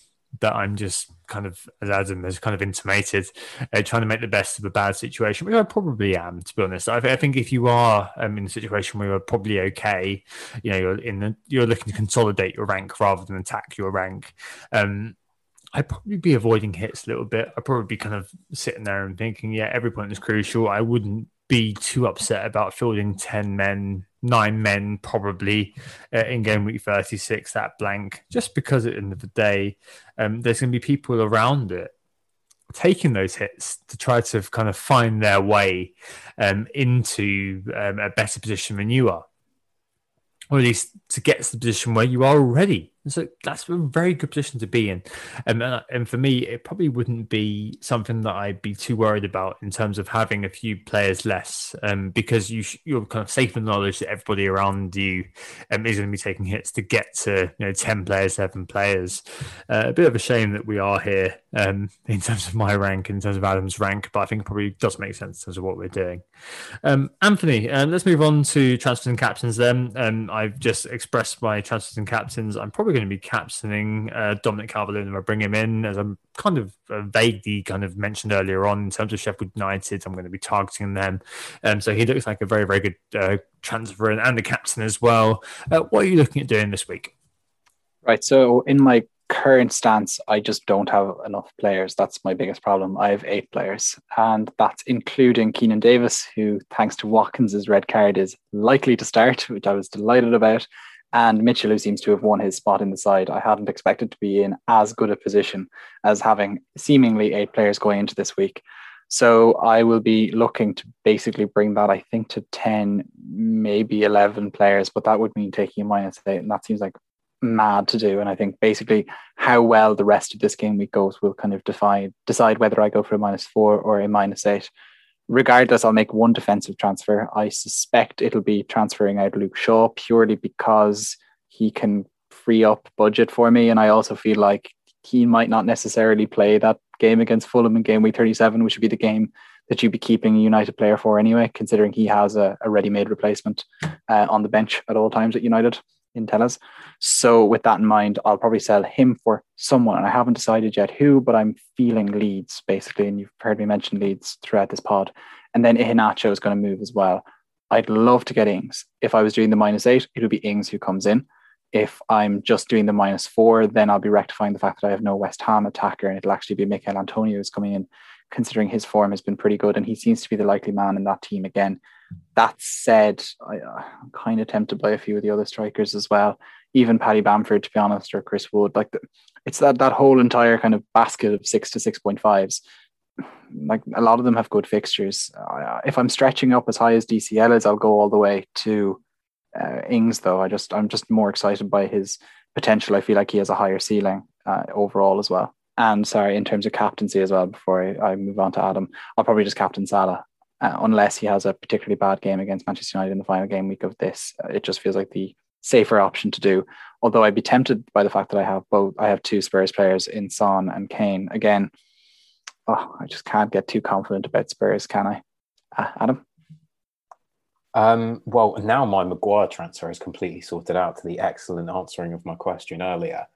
that I'm just kind of, as Adam has kind of intimated, uh, trying to make the best of a bad situation, which I probably am, to be honest. I, I think if you are um, in a situation where you're probably okay, you know, you're in the, you're looking to consolidate your rank rather than attack your rank. Um, I'd probably be avoiding hits a little bit. I'd probably be kind of sitting there and thinking, yeah, every point is crucial. I wouldn't be too upset about fielding 10 men nine men probably uh, in game week 36 that blank just because at the end of the day um, there's going to be people around it taking those hits to try to kind of find their way um, into um, a better position than you are or at least to get to the position where you are already. So that's a very good position to be in. Um, and, and for me, it probably wouldn't be something that I'd be too worried about in terms of having a few players less, um, because you you're kind of safe in the knowledge that everybody around you um, is going to be taking hits to get to you know ten players, seven players. Uh, a bit of a shame that we are here um, [laughs] in terms of my rank, in terms of Adam's rank, but I think it probably does make sense in terms of what we're doing. Um, Anthony, um, let's move on to transfers and captains. Then um, I've just expressed my transfers and captains. I'm probably going to be captaining uh, Dominic Calvert-Lewin I bring him in, as I'm kind of uh, vaguely kind of mentioned earlier on in terms of Sheffield United. I'm going to be targeting them, um, so he looks like a very very good uh, transfer and, and the captain as well. Uh, what are you looking at doing this week? Right. So in my current stance, I just don't have enough players. That's my biggest problem. I have eight players, and that's including Keenan Davis, who, thanks to Watkins's red card, is likely to start, which I was delighted about. And Mitchell, who seems to have won his spot in the side, I hadn't expected to be in as good a position as having seemingly eight players going into this week. So I will be looking to basically bring that, I think, to 10, maybe 11 players, but that would mean taking a minus eight. And that seems like mad to do. And I think basically how well the rest of this game week goes will kind of define decide whether I go for a minus four or a minus eight. Regardless, I'll make one defensive transfer. I suspect it'll be transferring out Luke Shaw purely because he can free up budget for me. And I also feel like he might not necessarily play that game against Fulham in game week 37, which would be the game that you'd be keeping a United player for anyway, considering he has a, a ready made replacement uh, on the bench at all times at United in Telles. So with that in mind, I'll probably sell him for someone. And I haven't decided yet who, but I'm feeling Leeds basically. And you've heard me mention Leeds throughout this pod. And then Iheanacho is going to move as well. I'd love to get Ings. If I was doing the minus eight, it would be Ings who comes in. If I'm just doing the minus four, then I'll be rectifying the fact that I have no West Ham attacker and it'll actually be Michail Antonio who's coming in, considering his form has been pretty good and he seems to be the likely man in that team again. That said, I, am kind of tempted by a few of the other strikers as well. Even Paddy Bamford, to be honest, or Chris Wood. Like the, it's that that whole entire kind of basket of six to six point fives. Like a lot of them have good fixtures. Uh, if I'm stretching up as high as DCL is, I'll go all the way to uh, Ings. Though I just I'm just more excited by his potential. I feel like he has a higher ceiling uh, overall as well. And sorry, in terms of captaincy as well, before I, I move on to Adam, I'll probably just captain Salah uh, unless he has a particularly bad game against Manchester United in the final game week of this. It just feels like the safer option to do. Although I'd be tempted by the fact that I have both, I have two Spurs players in Son and Kane. Again, oh, I just can't get too confident about Spurs, can I? Uh, Adam? Um, well, now my Maguire transfer is completely sorted out to the excellent answering of my question earlier.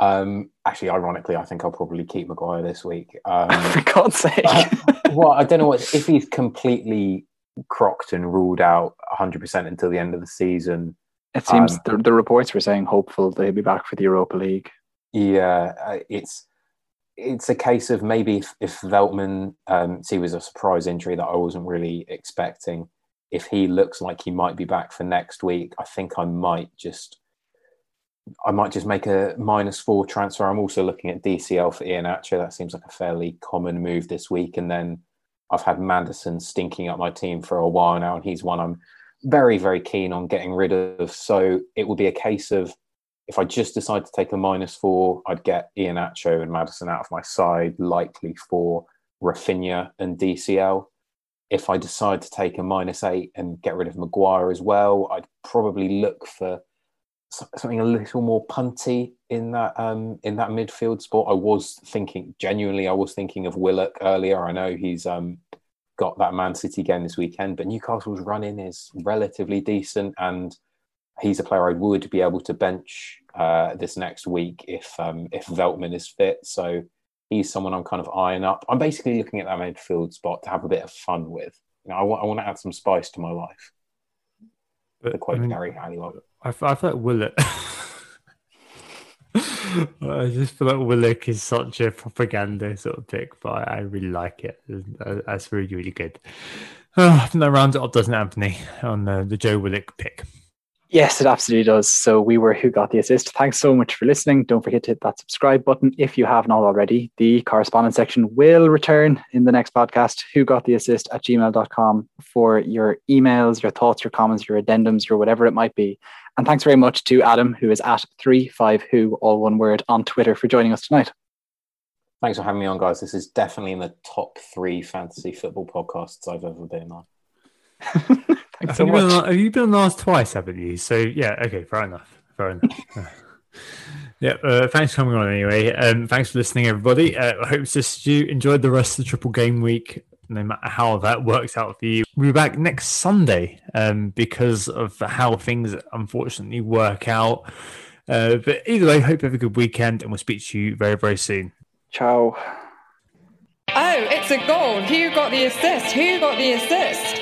Um, actually, ironically, I think I'll probably keep Maguire this week. Um, [laughs] For God's sake. uh, well, I don't know what, if he's completely crocked and ruled out 100% until the end of the season. It seems um, the, the, reports were saying hopeful that he'll be back for the Europa League. Yeah, uh, it's it's a case of maybe if, if Veltman, um, see, was a surprise injury that I wasn't really expecting. If he looks like he might be back for next week, I think I might just I might just make a minus four transfer. I'm also looking at DCL for Iheanacho. That seems like a fairly common move this week. And then I've had Maddison stinking up my team for a while now, and he's one I'm very, very keen on getting rid of. So it will be a case of if I just decide to take a minus four, I'd get Iheanacho and Maddison out of my side, likely for Raphinha and DCL. If I decide to take a minus eight and get rid of Maguire as well, I'd probably look for something a little more punty in that um, in that midfield spot. I was thinking genuinely, I was thinking of Willock earlier. I know he's um, got that Man City game this weekend, but Newcastle's running is relatively decent, and he's a player I would be able to bench uh, this next week if um, if Veltman is fit. So he's someone I'm kind of eyeing up. I'm basically looking at that midfield spot to have a bit of fun with. You know, I want I want to add some spice to my life. But, the quote I mean, Geri Halliwell. I, I feel like Willock. [laughs] I just feel like Willock is such a propaganda sort of pick, but I, I really like it. Uh, that's really, really good. Oh, [sighs] I think that rounds it up, doesn't it, Anthony, on the, the Joe Willock pick? Yes, it absolutely does. So we were Who Got the Assist. Thanks so much for listening. Don't forget to hit that subscribe button if you haven't already. The correspondence section will return in the next podcast, Who Got the Assist at gmail.com for your emails, your thoughts, your comments, your addendums, your whatever it might be. And thanks very much to Adam, who is at 35who, all one word, on Twitter for joining us tonight. Thanks for having me on, guys. This is definitely in the top three fantasy football podcasts I've ever been on. Thanks so much. On, have you been on last twice, haven't you? So yeah, okay, fair enough. Fair enough. [laughs] yeah, uh, thanks for coming on anyway. Um, thanks for listening, everybody. Uh, I hope just you enjoyed the rest of the triple game week, no matter how that works out for you. We'll be back next Sunday um, because of how things unfortunately work out. Uh, but either way, hope you have a good weekend and we'll speak to you very, very soon. Ciao. Oh, it's a goal. Who got the assist? Who got the assist?